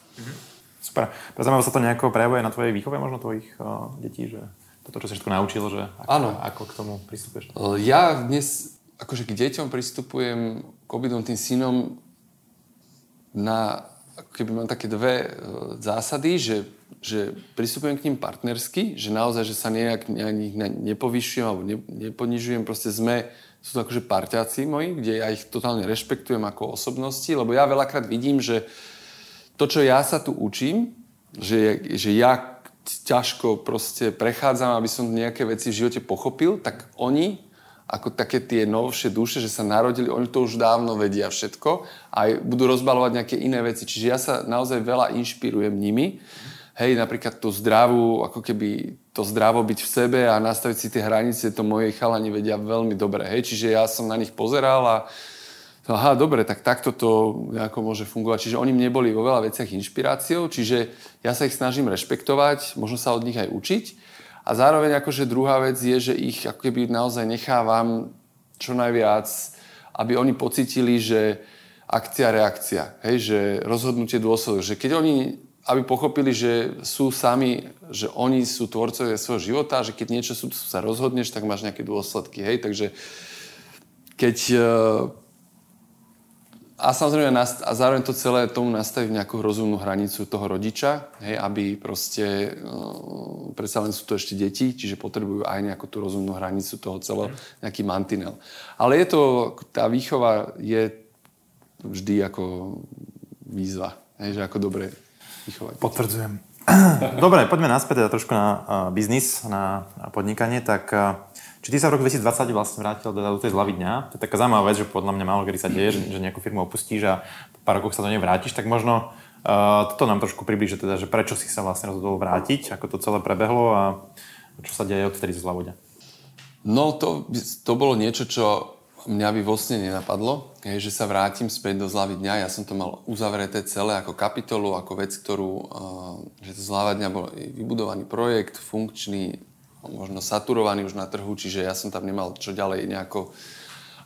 Super. Prezaujímavé sa to nejako prejavuje na tvojej výchove možno tvojich uh, detí, že toto, čo si všetko naučil, že ako, ano. ako k tomu pristupuješ? Ja dnes akože k deťom pristupujem k obidom tým synom na keby mám také dve e, zásady, že, že pristupujem k ním partnersky, že naozaj, že sa nejak nich nepovyšujem alebo ne, neponižujem, proste sme, sú to akože parťáci moji, kde ja ich totálne rešpektujem ako osobnosti, lebo ja veľakrát vidím, že to, čo ja sa tu učím, že, že ja ťažko proste prechádzam, aby som nejaké veci v živote pochopil, tak oni ako také tie novšie duše, že sa narodili, oni to už dávno vedia všetko a budú rozbalovať nejaké iné veci. Čiže ja sa naozaj veľa inšpirujem nimi. Hej, napríklad tú zdravú, ako keby to zdravo byť v sebe a nastaviť si tie hranice, to moje chalani vedia veľmi dobre. Hej, čiže ja som na nich pozeral a aha, dobre, tak takto to nejako môže fungovať. Čiže oni mne boli vo veľa veciach inšpiráciou, čiže ja sa ich snažím rešpektovať, možno sa od nich aj učiť. A zároveň akože druhá vec je, že ich ako keby naozaj nechávam čo najviac, aby oni pocitili, že akcia, reakcia, hej, že rozhodnutie dôsledok, že keď oni aby pochopili, že sú sami, že oni sú tvorcovia svojho života, že keď niečo sú, sa rozhodneš, tak máš nejaké dôsledky. Hej? Takže keď, a samozrejme a zároveň to celé tomu nastaviť nejakú rozumnú hranicu toho rodiča, hej, aby proste, uh, predsa len sú to ešte deti, čiže potrebujú aj nejakú tú rozumnú hranicu toho celého, nejaký mantinel. Ale je to, tá výchova je vždy ako výzva, hej, že ako dobre vychovať. Potvrdzujem. Dobre, poďme naspäť teda trošku na uh, biznis, na, na podnikanie, tak uh, či ty sa v roku 2020 vlastne vrátil do, do tej zľavy dňa? To je taká zaujímavá vec, že podľa mňa málo kedy sa deje, že, že nejakú firmu opustíš a po pár rokoch sa do nej vrátiš, tak možno uh, toto nám trošku približe, teda, že prečo si sa vlastne rozhodol vrátiť, ako to celé prebehlo a čo sa deje odtedy z zľavu dňa? No to, to bolo niečo, čo mňa by vlastne nenapadlo, je, že sa vrátim späť do zľavy dňa. Ja som to mal uzavreté celé ako kapitolu, ako vec, ktorú, uh, že to zľava dňa bol vybudovaný projekt, funkčný, možno saturovaný už na trhu, čiže ja som tam nemal čo ďalej nejako...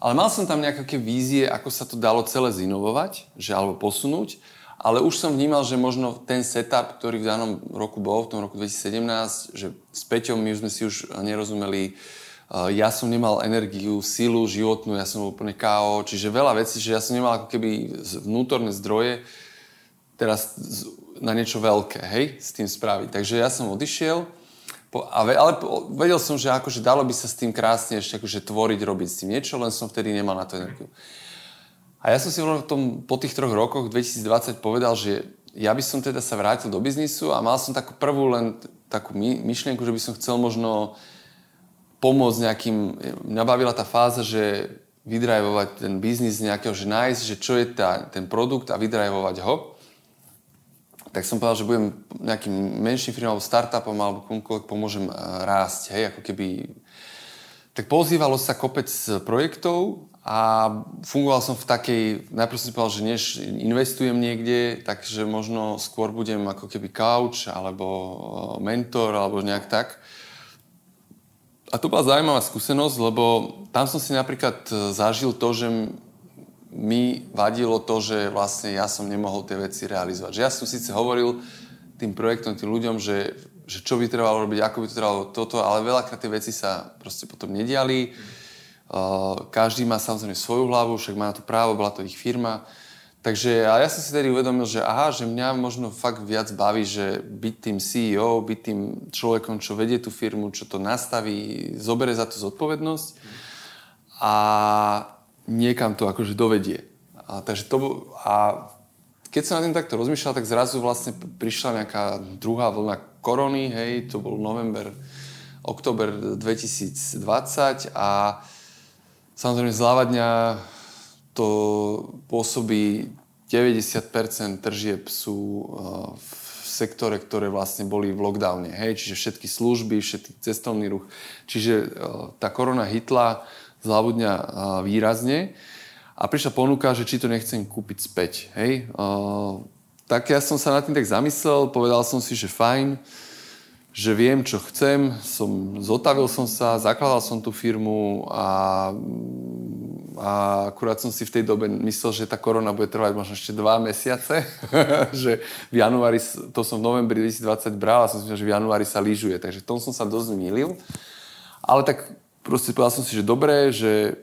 Ale mal som tam nejaké vízie, ako sa to dalo celé zinovovať, že alebo posunúť, ale už som vnímal, že možno ten setup, ktorý v danom roku bol, v tom roku 2017, že s Peťom my sme si už nerozumeli, ja som nemal energiu, sílu životnú, ja som úplne KO, čiže veľa vecí, že ja som nemal ako keby vnútorné zdroje teraz na niečo veľké, hej, s tým spraviť. Takže ja som odišiel, po, ale vedel som, že akože dalo by sa s tým krásne ešte akože tvoriť, robiť s tým niečo, len som vtedy nemal na to energiu. A ja som si v tom, po tých troch rokoch 2020 povedal, že ja by som teda sa vrátil do biznisu a mal som takú prvú len takú my, myšlienku, že by som chcel možno pomôcť nejakým... Mňa bavila tá fáza, že vydrajvovať ten biznis nejakého, že nájsť, že čo je tá, ten produkt a vydrajvovať ho tak som povedal, že budem nejakým menším alebo startupom alebo komukoľvek pomôžem eh, rásť, hej, ako keby... Tak pozývalo sa kopec projektov a fungoval som v takej, najprv som si povedal, že než investujem niekde, takže možno skôr budem ako keby couch alebo eh, mentor alebo nejak tak. A to bola zaujímavá skúsenosť, lebo tam som si napríklad eh, zažil to, že mi vadilo to, že vlastne ja som nemohol tie veci realizovať. Že ja som síce hovoril tým projektom, tým ľuďom, že, že čo by trebalo robiť, ako by to trebalo toto, ale veľakrát tie veci sa proste potom nediali. Uh, každý má samozrejme svoju hlavu, však má na to právo, bola to ich firma. Takže a ja som si tedy uvedomil, že aha, že mňa možno fakt viac baví, že byť tým CEO, byť tým človekom, čo vedie tú firmu, čo to nastaví, zobere za to zodpovednosť. A niekam to akože dovedie. A, takže to, a keď som na tým takto rozmýšľal, tak zrazu vlastne prišla nejaká druhá vlna korony, hej, to bol november, október 2020 a samozrejme zľava dňa to pôsobí 90% tržieb sú v sektore, ktoré vlastne boli v lockdowne, hej, čiže všetky služby, všetky cestovný ruch. Čiže tá korona hitla zľavu dňa výrazne a prišla ponuka, že či to nechcem kúpiť späť. Hej? Tak ja som sa nad tým tak zamyslel, povedal som si, že fajn, že viem, čo chcem, som, zotavil som sa, zakladal som tú firmu a, a akurát som si v tej dobe myslel, že tá korona bude trvať možno ešte dva mesiace, že v januári, to som v novembri 2020 bral a som si myslel, že v januári sa lyžuje, takže tom som sa dosť milil. Ale tak proste povedal som si, že dobré, že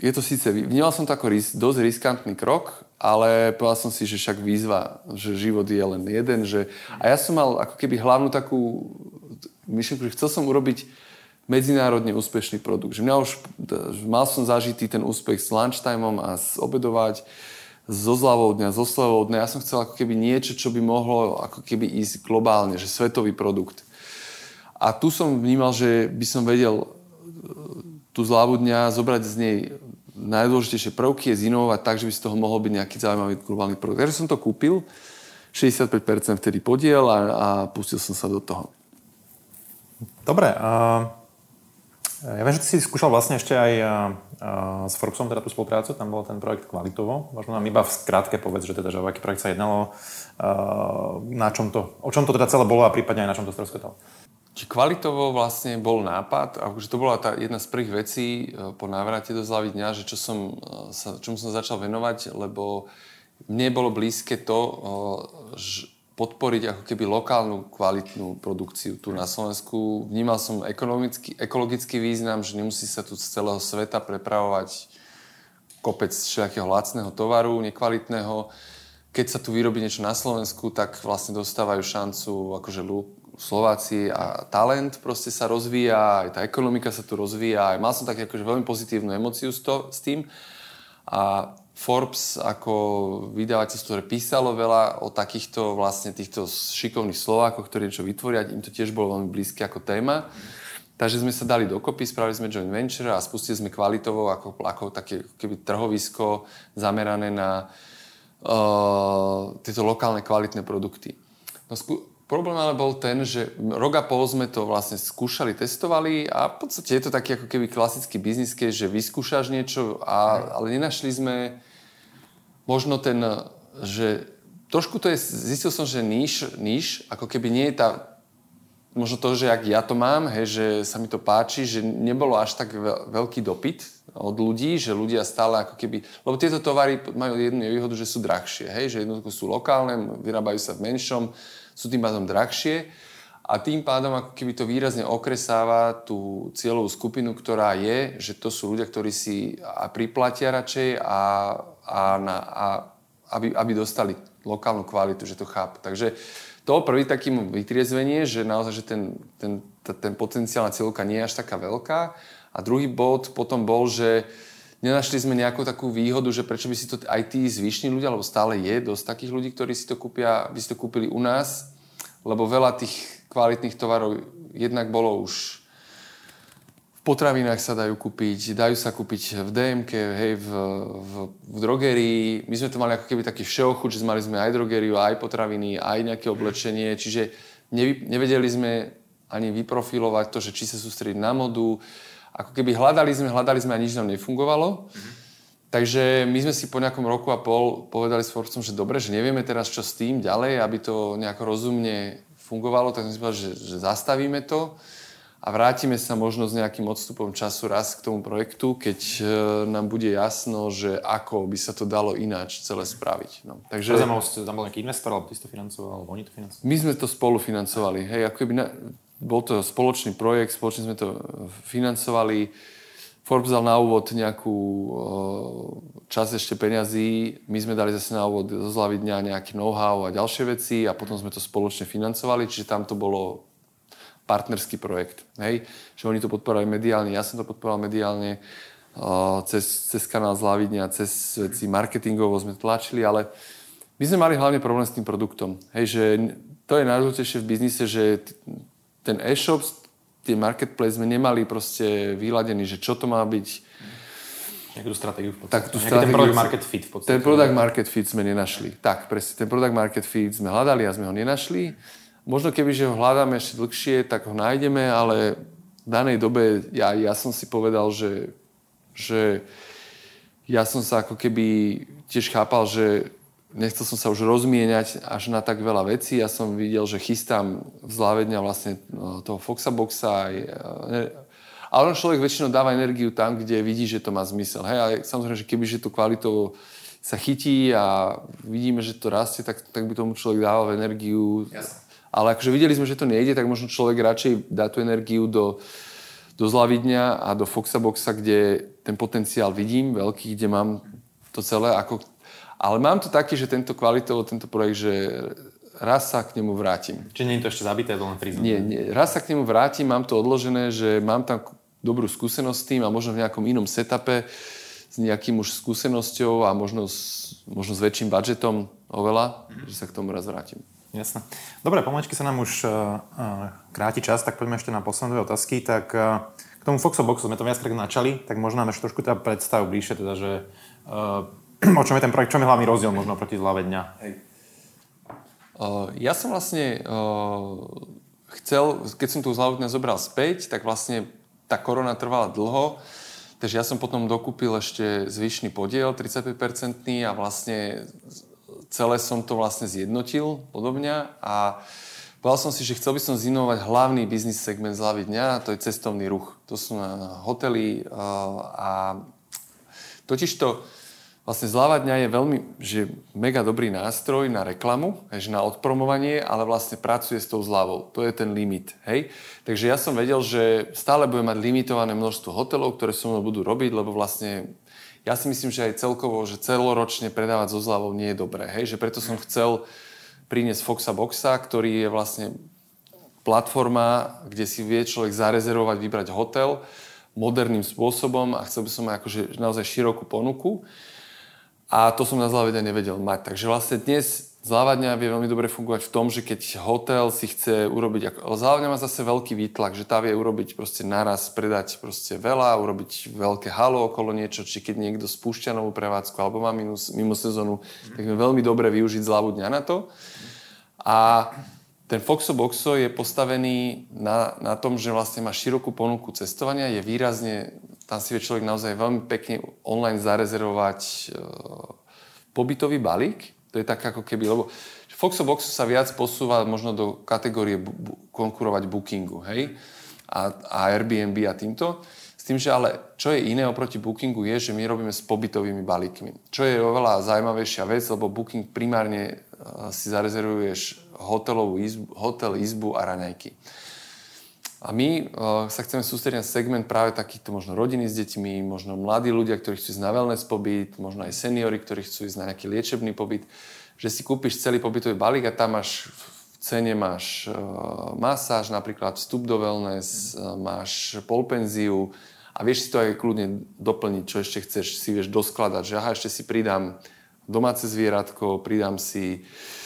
je to síce, vnímal som to ako ris, dosť riskantný krok, ale povedal som si, že však výzva, že život je len jeden, že... A ja som mal ako keby hlavnú takú myšlenku, že chcel som urobiť medzinárodne úspešný produkt. Že mňa už, mal som zažitý ten úspech s lunchtimeom a s obedovať, so zľavou dňa, so slevou dňa. Ja som chcel ako keby niečo, čo by mohlo ako keby ísť globálne, že svetový produkt. A tu som vnímal, že by som vedel tú zľavu dňa, zobrať z nej najdôležitejšie prvky, je zinovovať tak, že by z toho mohol byť nejaký zaujímavý globálny produkt. Takže som to kúpil, 65% vtedy podiel a, a pustil som sa do toho. Dobre. Uh, ja viem, že ty si skúšal vlastne ešte aj uh, s Forbesom teda tú spoluprácu, tam bol ten projekt kvalitovo. Možno nám iba v skrátke povedz, že teda, že o aký projekt sa jednalo, uh, na čom to, o čom to teda celé bolo a prípadne aj na čom to stroskotalo. Či kvalitovo vlastne bol nápad, a akože to bola tá jedna z prvých vecí e, po návrate do Zlavy dňa, že čo som, e, sa, čomu som začal venovať, lebo mne bolo blízke to že podporiť ako keby lokálnu kvalitnú produkciu tu na Slovensku. Vnímal som ekonomický, ekologický význam, že nemusí sa tu z celého sveta prepravovať kopec všelijakého lacného tovaru, nekvalitného. Keď sa tu vyrobí niečo na Slovensku, tak vlastne dostávajú šancu akože Slováci a talent proste sa rozvíja, aj tá ekonomika sa tu rozvíja. Aj mal som tak akože veľmi pozitívnu emociu s, to, s tým. A Forbes ako vydavateľstvo, ktoré písalo veľa o takýchto vlastne týchto šikovných Slovákoch, ktorí niečo vytvoria, im to tiež bolo veľmi blízke ako téma. Takže sme sa dali dokopy, spravili sme joint venture a spustili sme kvalitovo ako, ako také keby trhovisko zamerané na uh, tieto lokálne kvalitné produkty. No, problém ale bol ten, že rok a pol sme to vlastne skúšali, testovali a v podstate je to taký ako keby klasický biznis case, že vyskúšaš niečo, a, ale nenašli sme možno ten, že trošku to je, zistil som, že níž, níž ako keby nie je tá možno to, že ak ja to mám, hej, že sa mi to páči, že nebolo až tak veľký dopyt od ľudí, že ľudia stále ako keby... Lebo tieto tovary majú jednu výhodu, že sú drahšie, hej, že jednoducho sú lokálne, vyrábajú sa v menšom, sú tým pádom drahšie a tým pádom ako keby to výrazne okresáva tú cieľovú skupinu, ktorá je, že to sú ľudia, ktorí si a priplatia radšej a, a, na, a aby, aby dostali lokálnu kvalitu, že to chápu. Takže to prvý takým vytriezvenie, že naozaj, že ten, ten, ten potenciálna cieľovka nie je až taká veľká. A druhý bod potom bol, že nenašli sme nejakú takú výhodu, že prečo by si to aj tí zvyšní ľudia, lebo stále je dosť takých ľudí, ktorí si to kúpia, by si to kúpili u nás, lebo veľa tých kvalitných tovarov jednak bolo už v potravinách sa dajú kúpiť, dajú sa kúpiť v DMK, hej, v, v, v drogerii. My sme to mali ako keby taký všeochuť, že mali sme aj drogeriu, aj potraviny, aj nejaké oblečenie, čiže nevy, nevedeli sme ani vyprofilovať to, že či sa sústrediť na modu. Ako keby hľadali sme, hľadali sme a nič nám nefungovalo. Mm-hmm. Takže my sme si po nejakom roku a pol povedali s Forbesom, že dobre, že nevieme teraz čo s tým ďalej, aby to nejako rozumne fungovalo, tak sme si povedali, že, že zastavíme to a vrátime sa možno s nejakým odstupom času raz k tomu projektu, keď e, nám bude jasno, že ako by sa to dalo ináč celé spraviť. No. Takže... Zaujímavé, ste tam bol nejaký investor, alebo ty si to financoval, alebo oni to financovali? My sme to spolu financovali. Hej, ako keby na... Bol to spoločný projekt, spoločne sme to financovali. Forbes dal na úvod nejakú čas ešte peňazí, my sme dali zase na úvod zo zľavy dňa nejaký know-how a ďalšie veci a potom sme to spoločne financovali, čiže tam to bolo partnerský projekt. Hej? Že oni to podporovali mediálne, ja som to podporoval mediálne, cez, cez kanál Zlávidňa, cez veci marketingovo sme tlačili, ale my sme mali hlavne problém s tým produktom. Hej, že to je najdôležitejšie v biznise, že ten e-shop, tie marketplace sme nemali proste vyladený, že čo to má byť. Nejakú stratégiu v podstate. Tak, tú stratégiu, ten product market fit v podstate. Ten product market fit sme nenašli. Tak, presne. Ten product market fit sme hľadali a sme ho nenašli. Možno keby, že ho hľadáme ešte dlhšie, tak ho nájdeme, ale v danej dobe ja, ja som si povedal, že, že ja som sa ako keby tiež chápal, že nechcel som sa už rozmieňať až na tak veľa vecí. Ja som videl, že chystám v dňa vlastne no, toho Foxa Boxa. Aj, ale on človek väčšinou dáva energiu tam, kde vidí, že to má zmysel. Hej? Ale samozrejme, že keby že tú kvalitou sa chytí a vidíme, že to rastie, tak, tak by tomu človek dával energiu. Jasne. Ale akože videli sme, že to nejde, tak možno človek radšej dá tú energiu do, do Zlavidňa a do Foxaboxa, kde ten potenciál vidím veľký, kde mám to celé ako... Ale mám to taký, že tento kvalitovo, tento projekt, že raz sa k nemu vrátim. Čiže nie je to ešte zabité, to len prízvuk? Nie, nie, raz sa k nemu vrátim, mám to odložené, že mám tam dobrú skúsenosť s tým a možno v nejakom inom setupe s nejakým už skúsenosťou a možno s, možno s väčším budžetom oveľa, mm. že sa k tomu raz vrátim. Jasné. Dobre, pomaličky sa nám už uh, kráti čas, tak poďme ešte na posledné otázky. Tak uh, k tomu Foxo Boxu sme to viackrát načali, tak možno nám ešte trošku teda predstavu bližšie, teda, že uh, o čom je ten projekt, čo je hlavný rozdiel možno proti zlave dňa? Hej. Uh, ja som vlastne uh, chcel, keď som tú zľavu dňa zobral späť, tak vlastne tá korona trvala dlho, takže ja som potom dokúpil ešte zvyšný podiel, 35-percentný a vlastne celé som to vlastne zjednotil podobňa a povedal som si, že chcel by som zinovať hlavný biznis segment z hlavy dňa a to je cestovný ruch. To sú na, na hotely a totiž to vlastne zľava dňa je veľmi, že mega dobrý nástroj na reklamu, že na odpromovanie, ale vlastne pracuje s tou zľavou. To je ten limit, hej. Takže ja som vedel, že stále budem mať limitované množstvo hotelov, ktoré so mnou budú robiť, lebo vlastne ja si myslím, že aj celkovo, že celoročne predávať so zľavou nie je dobré. Hej? Že preto som chcel priniesť Foxa Boxa, ktorý je vlastne platforma, kde si vie človek zarezervovať, vybrať hotel moderným spôsobom a chcel by som mať akože naozaj širokú ponuku. A to som na zľave nevedel mať. Takže vlastne dnes Zlávadňa vie veľmi dobre fungovať v tom, že keď hotel si chce urobiť... Ako, zlávadňa má zase veľký výtlak, že tá vie urobiť proste naraz, predať proste veľa, urobiť veľké halo okolo niečo, či keď niekto spúšťa novú prevádzku alebo má minus, mimo sezónu, tak je veľmi dobre využiť zľavu dňa na to. A ten Foxo Boxo je postavený na, na tom, že vlastne má širokú ponuku cestovania, je výrazne, tam si vie človek naozaj veľmi pekne online zarezervovať e, pobytový balík, to je tak ako keby, lebo Foxo sa viac posúva možno do kategórie bu- bu- konkurovať Bookingu, hej? A, a Airbnb a týmto. S tým, že ale čo je iné oproti Bookingu je, že my robíme s pobytovými balíkmi. Čo je oveľa zaujímavejšia vec, lebo Booking primárne uh, si zarezervuješ hotelovú izbu, hotel, izbu a raňajky. A my uh, sa chceme sústrediť na segment práve takýchto možno rodiny s deťmi, možno mladí ľudia, ktorí chcú ísť na wellness pobyt, možno aj seniory, ktorí chcú ísť na nejaký liečebný pobyt, že si kúpiš celý pobytový balík a tam máš v cene máš uh, masáž, napríklad vstup do wellness, uh, máš polpenziu a vieš si to aj kľudne doplniť, čo ešte chceš, si vieš doskladať, že aha, ešte si pridám domáce zvieratko, pridám si uh,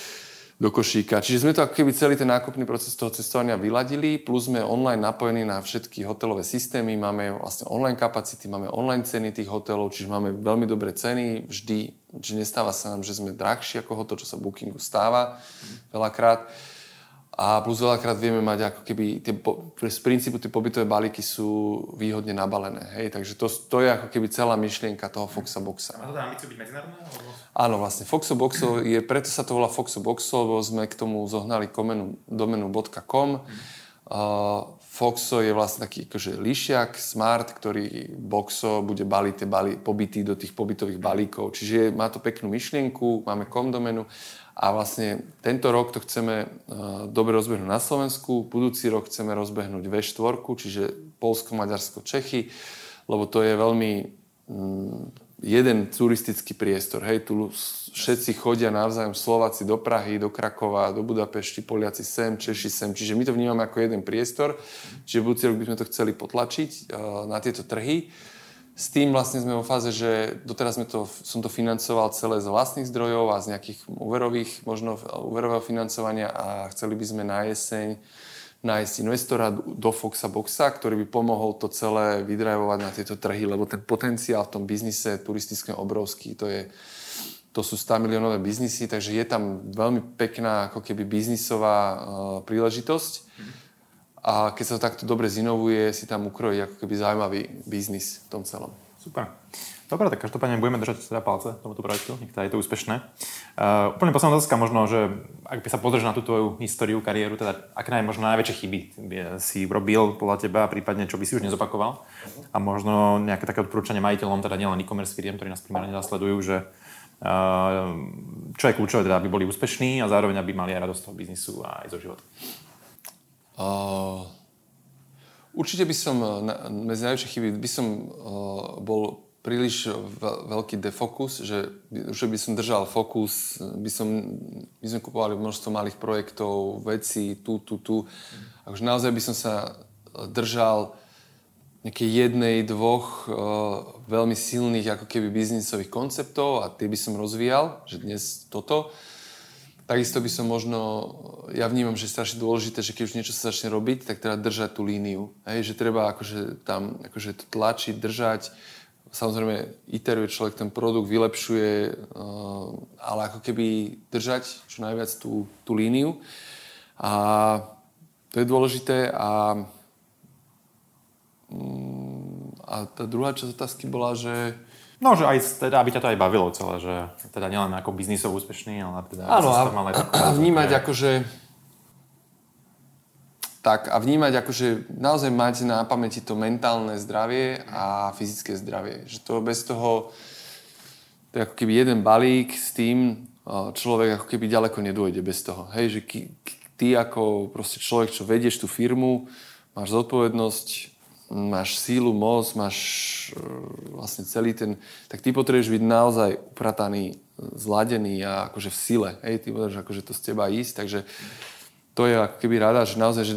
do košíka. Čiže sme to ako keby celý ten nákupný proces toho cestovania vyladili, plus sme online napojení na všetky hotelové systémy, máme vlastne online kapacity, máme online ceny tých hotelov, čiže máme veľmi dobré ceny, vždy, že nestáva sa nám, že sme drahší ako hotel, čo sa bookingu stáva veľakrát. A plus veľakrát vieme mať ako keby, tie, z princípu tie pobytové balíky sú výhodne nabalené. Hej? Takže to, to je ako keby celá myšlienka toho Foxa Boxa. A to dá ambíciu byť medzinárodné? Áno, vlastne Foxo Boxo je, preto sa to volá Foxo Boxo, lebo sme k tomu zohnali komenu, domenu .com. Uh, Foxo je vlastne taký akože lišiak, smart, ktorý Boxo bude baliť tie bali, pobyty do tých pobytových balíkov. Čiže má to peknú myšlienku, máme kom domenu a vlastne tento rok to chceme uh, dobre rozbehnúť na Slovensku, budúci rok chceme rozbehnúť V4, čiže Polsko, Maďarsko, Čechy, lebo to je veľmi mm, jeden turistický priestor. Hej, tu všetci chodia navzájom Slováci do Prahy, do Krakova, do Budapešti, Poliaci sem, Češi sem. Čiže my to vnímame ako jeden priestor. Čiže budúci rok by sme to chceli potlačiť uh, na tieto trhy. S tým vlastne sme vo fáze, že doteraz sme to, som to financoval celé z vlastných zdrojov a z nejakých úverových, možno úverového financovania a chceli by sme na jeseň nájsť investora do Foxa Boxa, ktorý by pomohol to celé vydrajovať na tieto trhy, lebo ten potenciál v tom biznise turistickom obrovský. To, je, to sú 100 miliónové biznisy, takže je tam veľmi pekná ako keby biznisová uh, príležitosť. A keď sa to takto dobre zinovuje, si tam ukrojí ako keby zaujímavý biznis v tom celom. Super. Dobre, tak každopádne budeme držať teda palce tomuto projektu, nech teda je to úspešné. Uh, úplne posledná otázka možno, že ak by sa pozrieš na tú tvoju históriu, kariéru, teda aké naj, možno najväčšie chyby si robil podľa teba, prípadne čo by si už nezopakoval a možno nejaké také odporúčanie majiteľom, teda nielen e-commerce firiem, ktorí nás primárne nasledujú, že uh, čo je kľúčové, teda aby boli úspešní a zároveň aby mali aj radosť toho biznisu a aj zo života. Uh, určite by som, na, medzi najväčšie chyby, by som uh, bol príliš veľký defokus, že, že by som držal fokus, by som, by sme kupovali množstvo malých projektov, veci, tu, tu, tu. Akože naozaj by som sa držal nejakej jednej, dvoch uh, veľmi silných ako keby biznisových konceptov a tie by som rozvíjal, že dnes toto. Takisto by som možno, ja vnímam, že je strašne dôležité, že keď už niečo sa začne robiť, tak treba držať tú líniu. Hej, že treba akože tam akože to tlačiť, držať. Samozrejme, iteruje človek ten produkt, vylepšuje, uh, ale ako keby držať čo najviac tú, tú líniu. A to je dôležité a, mm, a tá druhá časť otázky bola, že No, že aj teda, aby ťa to aj bavilo celé, že teda nielen ako biznisov úspešný, ale teda... Áno, a, a vnímať akože... Tak a vnímať akože naozaj mať na pamäti to mentálne zdravie a fyzické zdravie. Že to bez toho, to je ako keby jeden balík s tým, človek ako keby ďaleko nedôjde bez toho. Hej, že ty ako proste človek, čo vedieš tú firmu, máš zodpovednosť máš sílu, moc, máš e, vlastne celý ten, tak ty potrebuješ byť naozaj uprataný, zladený a akože v sile. Hej, ty potrebuješ akože to z teba ísť, takže to je ako keby rada, že naozaj, že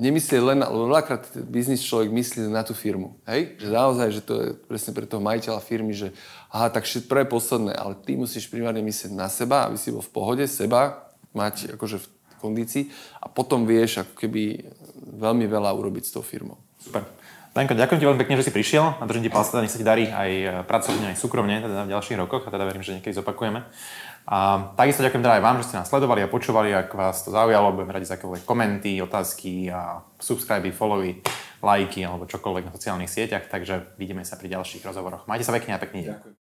nemyslieť len, lebo veľakrát biznis človek myslí na tú firmu. Hej? Že naozaj, že to je presne pre toho majiteľa firmy, že aha, tak všetko je posledné, ale ty musíš primárne myslieť na seba, aby si bol v pohode, seba, mať akože v kondícii a potom vieš ako keby veľmi veľa urobiť s tou firmou. Super. Danko, ďakujem ti veľmi pekne, že si prišiel a držím ti palce, nech sa ti darí aj pracovne, aj súkromne teda v ďalších rokoch a teda verím, že niekedy zopakujeme. A takisto ďakujem teda aj vám, že ste nás sledovali a počúvali, ak vás to zaujalo, budeme radi za akékoľvek komenty, otázky a subscribe, followy, lajky alebo čokoľvek na sociálnych sieťach, takže vidíme sa pri ďalších rozhovoroch. Majte sa pekne a pekný deň.